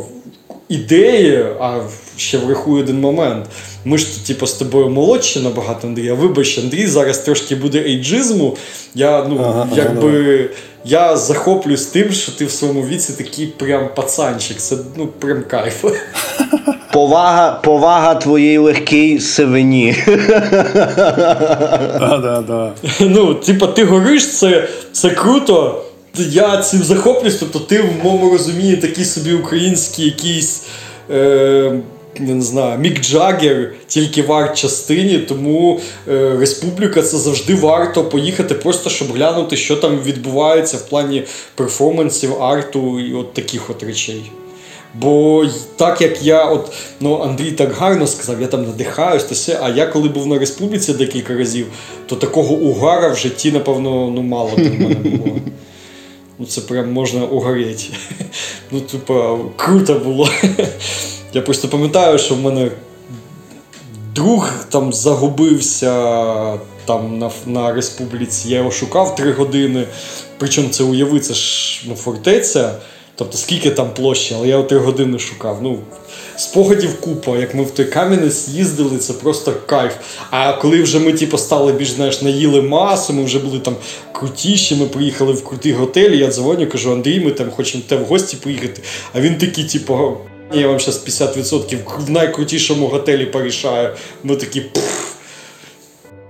ідеї, а ще врахую один момент. Ми ж тут, типу, з тобою молодші набагато Андрія. Вибач, Андрій, зараз трошки буде ейджизму. Я, ну, Ага, ага. Я захоплююсь тим, що ти в своєму віці такий прям пацанчик. Це ну прям кайф. [laughs] Повага, повага твоїй легкій сивині. [laughs] Да, да, да. Ну, типа, ти гориш, це, це круто. Я цим захоплююсь, тобто ти в моєму розумінні такий собі український якийсь. Е, я не знаю, Мік Джаггер тільки в арт-частині, тому е, Республіка це завжди варто поїхати, просто щоб глянути, що там відбувається в плані перформансів, арту і от таких от речей. Бо так як я, от ну Андрій так гарно сказав, я там надихаюсь, та все, а я коли був на республіці декілька разів, то такого угара в житті, напевно, ну мало в мене було. Ну, це прям можна угоріти. [laughs] Ну, типа, круто було. [laughs] Я просто пам'ятаю, що в мене друг там загубився там на на республіці. Я його шукав три години. Причому це уяви, це ж ну, фортеця. Тобто скільки там площі, але я три години шукав. Ну, Спогадів купа, як ми в той Кам'янець їздили, це просто кайф. А коли вже ми типу, стали більш знаєш, наїли масу, ми вже були там крутіші, ми приїхали в крутий готель, я дзвоню, кажу, Андрій, ми там хочемо те в гості приїхати. А він такий, типу, я вам зараз 50% в найкрутішому готелі порішаю. Ми такі.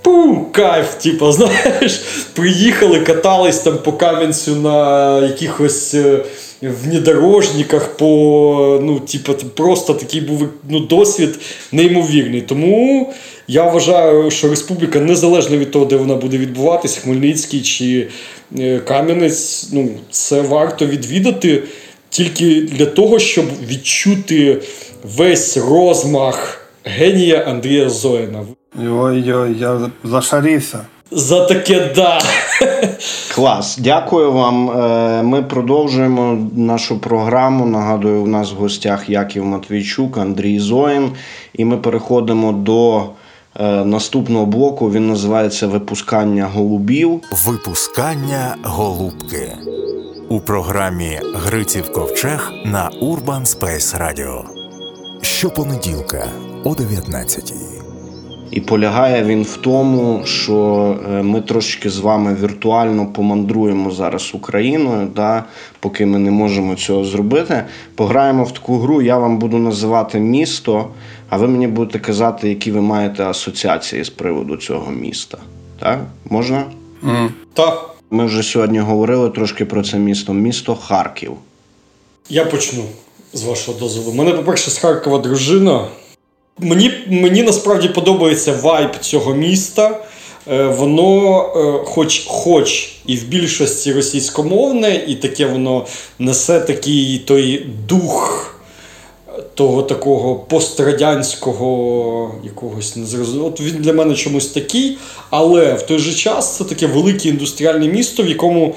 Пу, кайф, типу, [laughs] знаєш, приїхали, катались там по Кам'янцю на якихось е, внедорожниках, по, ну, типу, просто такий був ну, досвід неймовірний. Тому я вважаю, що республіка, незалежно від того, де вона буде відбуватись, Хмельницький чи е, Кам'янець, ну, це варто відвідати тільки для того, щоб відчути весь розмах генія Андрія Зоїна. Ой-ой, я зашарівся. За таке да. Клас, дякую вам. Е, ми продовжуємо нашу програму. Нагадую, у нас в гостях Яків Матвійчук, Андрій Зоїн. І ми переходимо до е, наступного блоку. Він називається Випускання голубів. Випускання голубки у програмі Гриців Ковчег на Urban Space Radio. Щопонеділка о 19 І полягає він в тому, що е, ми трошки з вами віртуально помандруємо зараз Україною, да, поки ми не можемо цього зробити. Пограємо в таку гру, я вам буду називати місто, а ви мені будете казати, які ви маєте асоціації з приводу цього міста. Так? Можна? Mm. Так. Ми вже сьогодні говорили трошки про це місто. Місто Харків. Я почну з вашого дозволу. У мене, по-перше, з Харкова дружина. Мені мені насправді подобається вайб цього міста. Е, воно, е, хоч хоч і в більшості російськомовне, і таке воно несе такий той дух того такого пострадянського якогось незрозуміло. От він для мене чомусь такий, але в той же час це таке велике індустріальне місто, в якому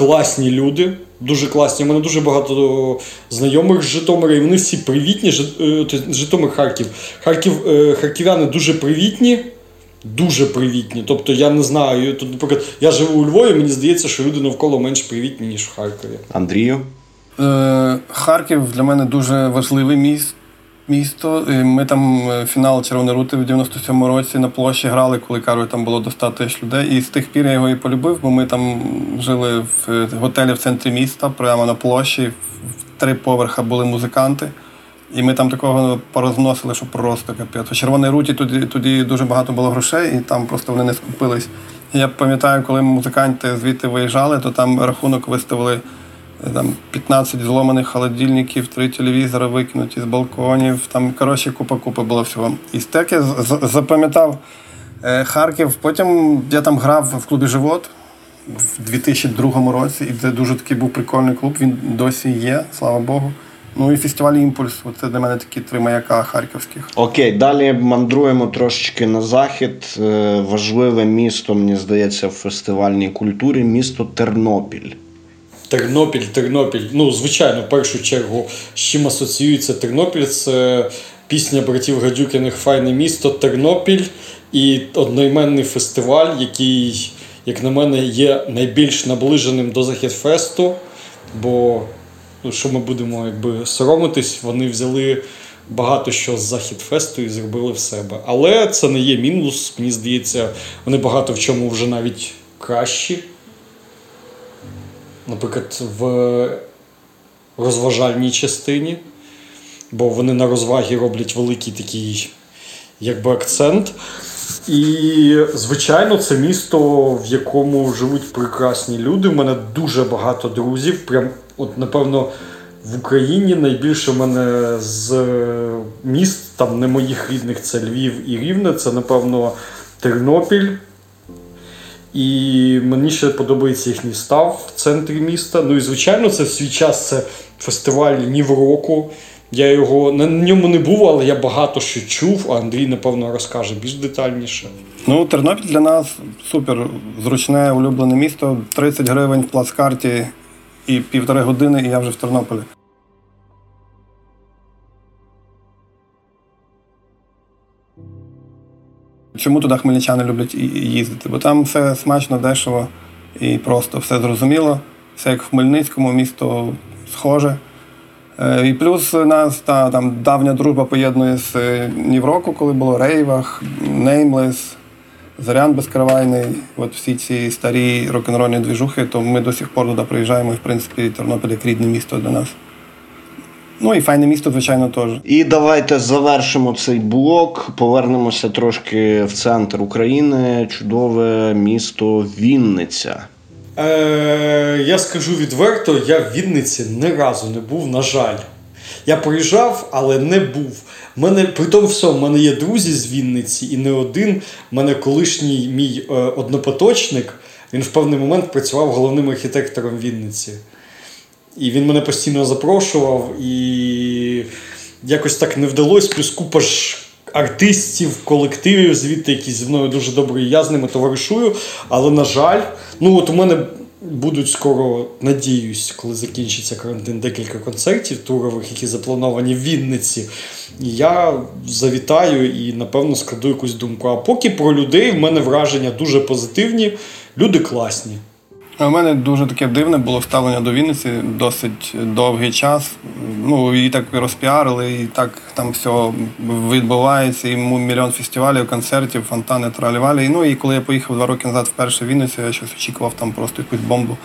класні люди. Дуже класні. У мене дуже багато знайомих з Житомира, і вони всі привітні. Е, Житомир Харків. Харків е, Харків'яни дуже привітні. Дуже привітні. Тобто я не знаю. Тут, наприклад, я живу у Львові, мені здається, що люди навколо менш привітні, ніж в Харкові. Андрію? Е, Харків для мене дуже важливий міст. Місто. Ми там фінал Червоної рути в 97-му році на площі грали, коли кажуть, там було до 100 тисяч людей. І з тих пір я його і полюбив, бо ми там жили в готелі в центрі міста, прямо на площі. В три поверха були музиканти. І ми там такого порозносили, що просто капець. У Червоній руті тоді тоді дуже багато було грошей, і там просто вони не скупились. Я пам'ятаю, коли музиканти звідти виїжджали, то там рахунок виставили там 15 зломаних холодильників, три телевізори викинуті з балконів. Там, коротше, купа-купа було всього. І стеки запам'ятав е, Харків. Потім я там грав в клубі Живот в 2002 році, і це дуже такий був прикольний клуб. Він досі є, слава Богу. Ну і фестиваль імпульс. Це для мене такі три маяка харківських. Окей, далі мандруємо трошечки на захід. Е, важливе місто, мені здається, в фестивальній культурі місто Тернопіль. Тернопіль, Тернопіль. Ну, звичайно, в першу чергу, з чим асоціюється Тернопіль, це пісня братів Гадюкіних Файне місто Тернопіль і одноіменний фестиваль, який, як на мене, є найбільш наближеним до Західфесту. Бо, ну, що ми будемо якби соромитись, вони взяли багато що з Західфесту і зробили в себе. Але це не є мінус. Мені здається, вони багато в чому вже навіть кращі наприклад, в розважальній частині, бо вони на розвагі роблять великий такий якби акцент. І, звичайно, це місто, в якому живуть прекрасні люди. У мене дуже багато друзів. Прям, от, напевно, в Україні найбільше в мене з міст, там не моїх рідних, це Львів і Рівне, це, напевно, Тернопіль. І мені ще подобається їхній став в центрі міста. Ну і звичайно, це в свій час це фестиваль Нів року. Я його на ньому не був, але я багато що чув, а Андрій, напевно, розкаже більш детальніше. Ну, Тернопіль для нас супер зручне, улюблене місто. 30 гривень в плацкарті і півтори години, і я вже в Тернополі. Чому туди хмельничани люблять їздити? Бо там все смачно, дешево і просто все зрозуміло. Все як в Хмельницькому, місто схоже. Е, І плюс нас та там давня дружба поєднує з е, Нівроку, коли було Рейвах, Nameless, Зорян Безкоровайний, от всі ці старі рок-н-рольні двіжухи, то ми до сих пор туди приїжджаємо, і в принципі Тернопіль як рідне місто для нас. Ну і файне місто, звичайно, теж. І давайте завершимо цей блок. Повернемося трошки в центр України. Чудове місто Вінниця. Е, я скажу відверто, я в Вінниці ні разу не був, на жаль. Я приїжджав, але не був. Мене, при тому всьому, в мене є друзі з Вінниці, і не один. У мене колишній мій е, однопоточник, він в певний момент працював головним архітектором Вінниці. І він мене постійно запрошував, і якось так не вдалося. Плюс купа ж артистів, колективів звідти, які зі мною дуже добре, і я з ними товаришую. Але, на жаль, ну от у мене будуть скоро, надіюсь, коли закінчиться карантин, декілька концертів турових, які заплановані в Вінниці. Я завітаю і, напевно, складу якусь думку. А поки про людей в мене враження дуже позитивні, люди класні. А У мене дуже таке дивне було ставлення до Вінниці досить довгий час. Ну, її так розпіарили, і так там все відбувається, і мільйон фестивалів, концертів, фонтани, тралівалі. Ну і коли я поїхав два роки назад вперше в Вінницю, я щось очікував там просто якусь бомбу.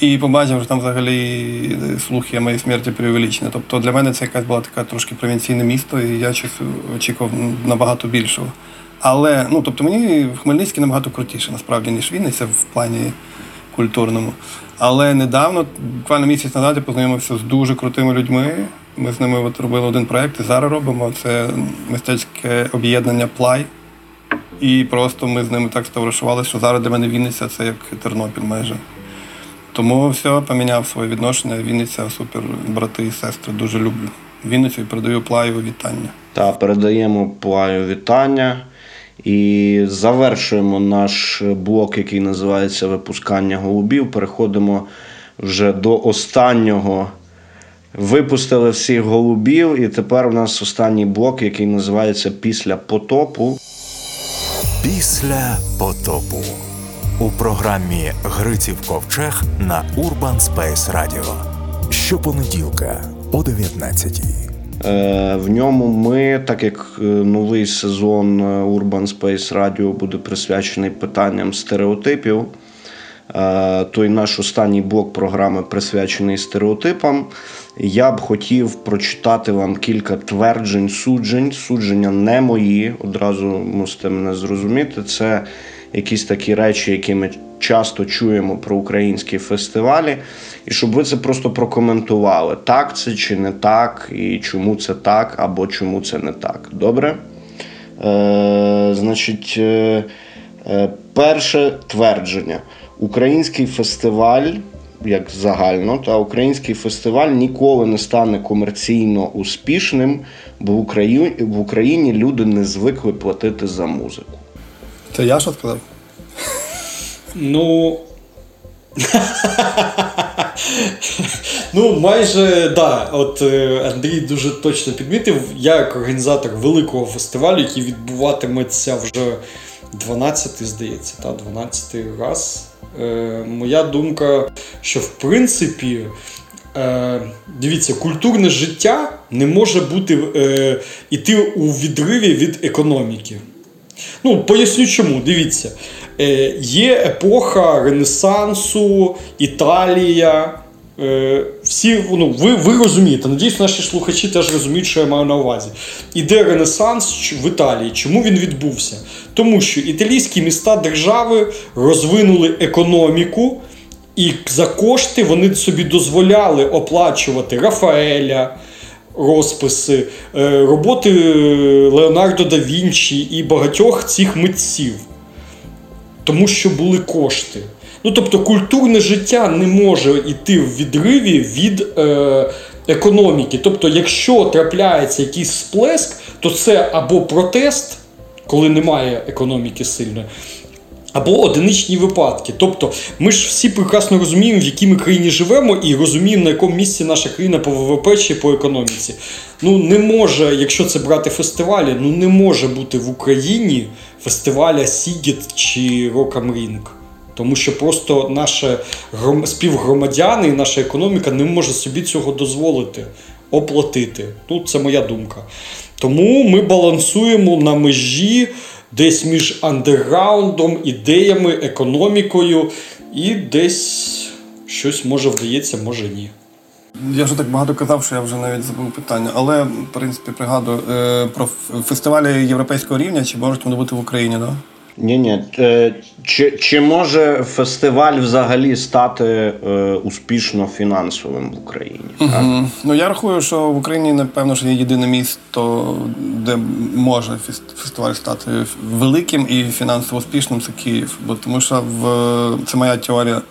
І побачив, що там взагалі слухи моєї смерті преувеличені. Тобто для мене це якась була така трошки провінційне місто, і я щось очікував набагато більшого. Але ну тобто мені в Хмельницький набагато крутіше, насправді, ніж Вінниця в плані культурному. Але недавно, буквально місяць назад, я познайомився з дуже крутими людьми. Ми з ними от робили один проєкт і зараз робимо. Це мистецьке об'єднання Плай. І просто ми з ними так ставришувалися, що зараз для мене Вінниця це як Тернопіль майже. Тому все, поміняв своє відношення. Вінниця супер, брати і сестри, дуже люблю. Вінницю і передаю плаю вітання. Та передаємо плаю вітання. І завершуємо наш блок, який називається Випускання голубів. Переходимо вже до останнього. Випустили всіх голубів, і тепер у нас останній блок, який називається Після потопу. Після потопу у програмі Гриців Ковчег на Urban Space Radio. Щопонеділка о 19 Е, В ньому ми, так як е, новий сезон е, Urban Space Radio буде присвячений питанням стереотипів, е, той наш останній блок програми присвячений стереотипам. Я б хотів прочитати вам кілька тверджень, суджень. Судження не мої, одразу мусите мене зрозуміти. Це якісь такі речі, які ми часто чуємо про українські фестивалі, і щоб ви це просто прокоментували, так це чи не так, і чому це так, або чому це не так. Добре? Е, значить, е, е, перше твердження. Український фестиваль, як загально, та український фестиваль ніколи не стане комерційно успішним, бо в Україні, люди не звикли платити за музику. Це я що сказав? Ну. [laughs] ну, майже да. От е, Андрій дуже точно підмітив. Я як організатор великого фестивалю, який відбуватиметься вже 12, здається, та 12 раз. Е, моя думка, що в принципі. Е, дивіться, культурне життя не може бути е, іти у відриві від економіки. Ну, поясню чому. Дивіться. Е, є епоха Ренесансу, Італія. Е, всі, ну, ви, ви розумієте, надіюсь, наші слухачі теж розуміють, що я маю на увазі. Іде Ренесанс в Італії. Чому він відбувся? Тому що італійські міста держави розвинули економіку. І за кошти вони собі дозволяли оплачувати Рафаеля, розписи, е, роботи Леонардо да Вінчі і багатьох цих митців. Тому що були кошти. Ну, тобто, культурне життя не може йти в відриві від е, економіки. Тобто, якщо трапляється якийсь сплеск, то це або протест, коли немає економіки сильної, або одиничні випадки. Тобто, ми ж всі прекрасно розуміємо, в якій ми країні живемо, і розуміємо, на якому місці наша країна по ВВП чи по економіці. Ну не може, якщо це брати фестивалі, ну не може бути в Україні фестиваля Sziget чи Rock am Ring. Тому що просто наші гром... співгромадяни і наша економіка не може собі цього дозволити оплатити. Ну, це моя думка. Тому ми балансуємо на межі десь між андерграундом, ідеями, економікою, і десь щось може вдається, може ні. Я вже так багато казав, що я вже навіть забув питання. Але, в принципі, пригадую е, про фестивалі європейського рівня, чи можуть вони бути в Україні, да? Ні, ні. Е, Чи, чи може фестиваль взагалі стати е, успішно фінансовим в Україні? Так? Мгм. Ну я рахую, що в Україні напевно що є єдине місто, де може фес- фестиваль стати великим і фінансово успішним. Це Київ. Бо тому що в це моя теорія.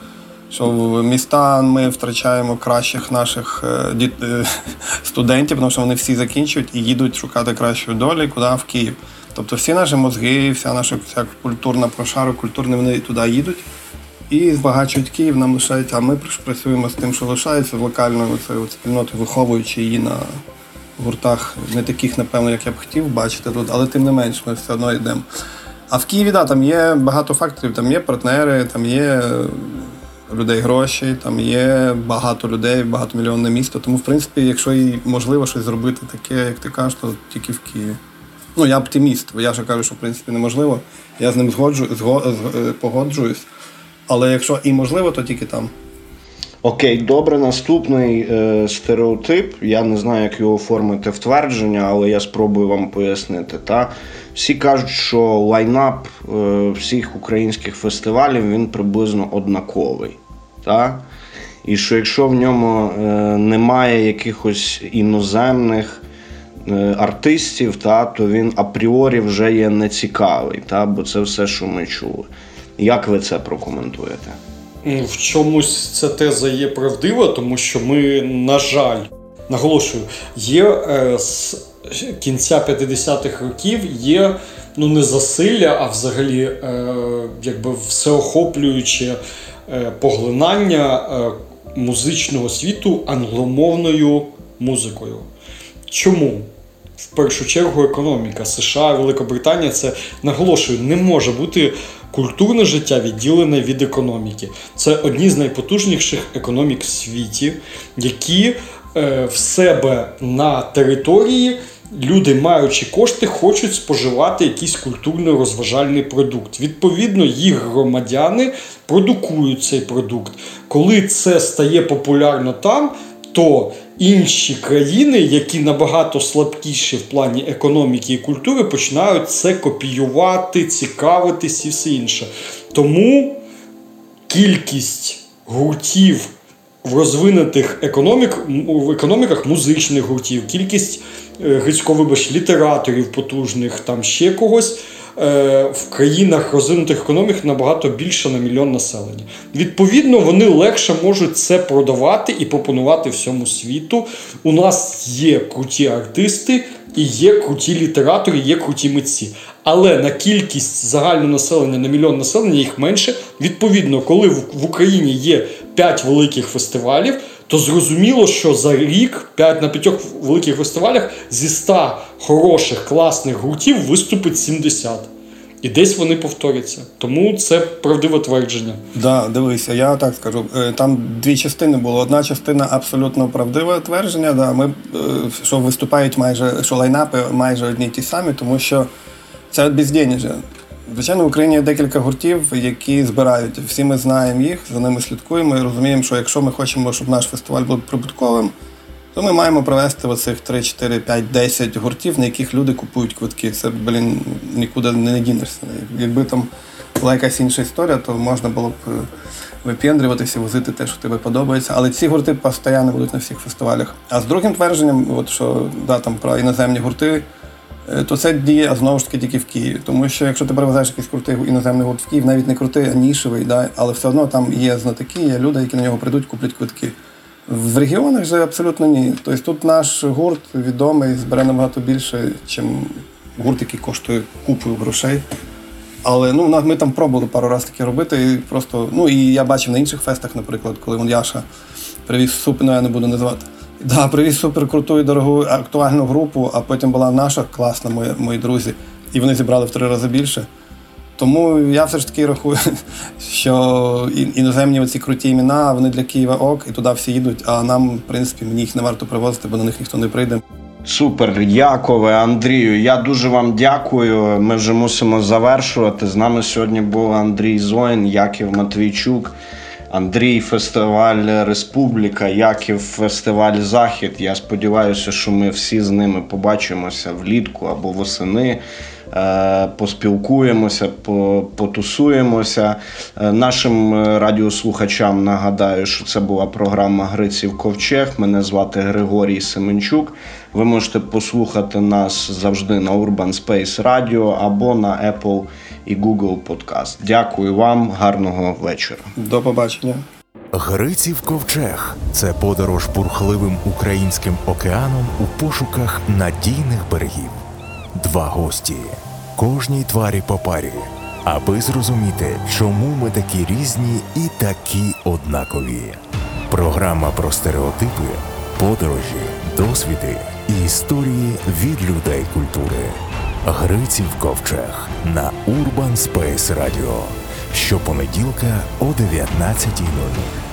Що в міста ми втрачаємо кращих наших е, діт- е, [laughs] студентів, тому що вони всі закінчують і їдуть шукати кращої долі, куди в Київ. Тобто всі наші мозги, вся наша вся культурна прошару, культурні вони туди їдуть і збагачують Київ, нам лишається, а ми працюємо з тим, що лишається з локальною спільнотою, виховуючи її на гуртах, не таких, напевно, як я б хотів бачити тут, але тим не менш, ми все одно йдемо. А в Києві, да, там є багато факторів, там є партнери, там є людей гроші, там є багато людей, багатомільйонне місто. Тому, в принципі, якщо і можливо щось зробити таке, як ти кажеш, то тільки в Києві. Ну, я оптиміст, бо я вже кажу, що в принципі неможливо. Я з ним згоджу, зго, з- е, погоджуюсь. Але якщо і можливо, то тільки там. Окей, добре, наступний е, стереотип. Я не знаю, як його оформити в твердження, але я спробую вам пояснити. Та? Всі кажуть, що лайнап е, всіх українських фестивалів він приблизно однаковий. Та? І що якщо в ньому е, немає якихось іноземних артистів, та, то він апріорі вже є нецікавий, та? бо це все, що ми чули. Як ви це прокоментуєте? В чомусь ця теза є правдива, тому що ми, на жаль, наголошую, є е, з кінця 50-х років є ну не засилля, а взагалі е, якби всеохоплююче е, поглинання е, музичного світу англомовною музикою. Чому? В першу чергу економіка США, Великобританія це наголошую, не може бути культурне життя відділене від економіки. Це одні з найпотужніших економік в світі, які е, в себе на території люди, маючи кошти, хочуть споживати якийсь культурно-розважальний продукт. Відповідно, їх громадяни продукують цей продукт. Коли це стає популярно там, то інші країни, які набагато слабкіші в плані економіки і культури, починають це копіювати, цікавитись і все інше. Тому кількість гуртів в розвинутих економік, в економіках музичних гуртів, кількість е, Грицько, вибач, літераторів потужних, там ще когось. Е, В країнах розвинутих економік набагато більше на мільйон населення. Відповідно, вони легше можуть це продавати і пропонувати всьому світу. У нас є круті артисти і є круті літератори, є круті митці. Але на кількість загального населення на мільйон населення їх менше. Відповідно, коли в Україні є 5 великих фестивалів, то зрозуміло, що за рік 5 на 5 великих фестивалях зі 100 хороших класних гуртів виступить 70. І десь вони повторяться. Тому це правдиве твердження. Да, дивися, я так скажу. Е, Там дві частини було. Одна частина абсолютно правдиве твердження. Да, ми, е, що виступають майже, що лайнапи майже одні ті самі, тому що це безденежжя. Звичайно, в Україні є декілька гуртів, які збирають. Всі ми знаємо їх, за ними слідкуємо і розуміємо, що якщо ми хочемо, щоб наш фестиваль був прибутковим, то ми маємо провести оцих 3, 4, 5, 10 гуртів, на яких люди купують квитки. Це, блін, нікуди не дінешся. Якби там була якась інша історія, то можна було б е, випендрюватися, возити те, що тобі подобається. Але ці гурти постійно будуть на всіх фестивалях. А з другим твердженням, от що да, там про іноземні гурти, то це діє знову ж таки тільки в Києві. Тому що якщо ти привезеш якийсь крутий іноземний гурт в Київ, навіть не крутий, а нішевий, да, але все одно там є знатоки, є люди, які на нього прийдуть, куплять квитки. В регіонах же абсолютно ні. Тобто тут наш гурт відомий, збере набагато більше, ніж гурт, який коштує купу грошей. Але ну, ми там пробували пару разів таке робити. І просто, ну і я бачив на інших фестах, наприклад, коли он Яша привіз супер, ну я не буду називати. Да, привіз супер круту і дорогу актуальну групу, а потім була наша класна, мої, мої друзі, і вони зібрали в три рази більше. Тому я все ж таки рахую, [laughs] що іноземні оці круті імена, вони для Києва ок, і туди всі їдуть, а нам, в принципі, мені їх не варто привозити, бо на них ніхто не прийде. Супер, Якове, Андрію. Я дуже вам дякую. Ми вже мусимо завершувати. З нами сьогодні був Андрій Зоїн, Яків Матвійчук, Андрій Фестиваль Республіка, Яків Фестиваль Захід. Я сподіваюся, що ми всі з ними побачимося влітку або восени. е, Поспілкуємося, потусуємося. Е, Нашим радіослухачам нагадаю, що це була програма Гриців Ковчег. Мене звати Григорій Семенчук. Ви можете послухати нас завжди на Urban Space Radio або на Apple і Google Podcast. Дякую вам, гарного вечора. До побачення. Гриців ковчег це подорож бурхливим українським океаном у пошуках надійних берегів. Два гості, кожній тварі по парі, аби зрозуміти, чому ми такі різні і такі однакові. Програма про стереотипи, подорожі, досвіди і історії від людей культури. Гриців ковчег на Urban Space Radio щопонеділка о 19.00.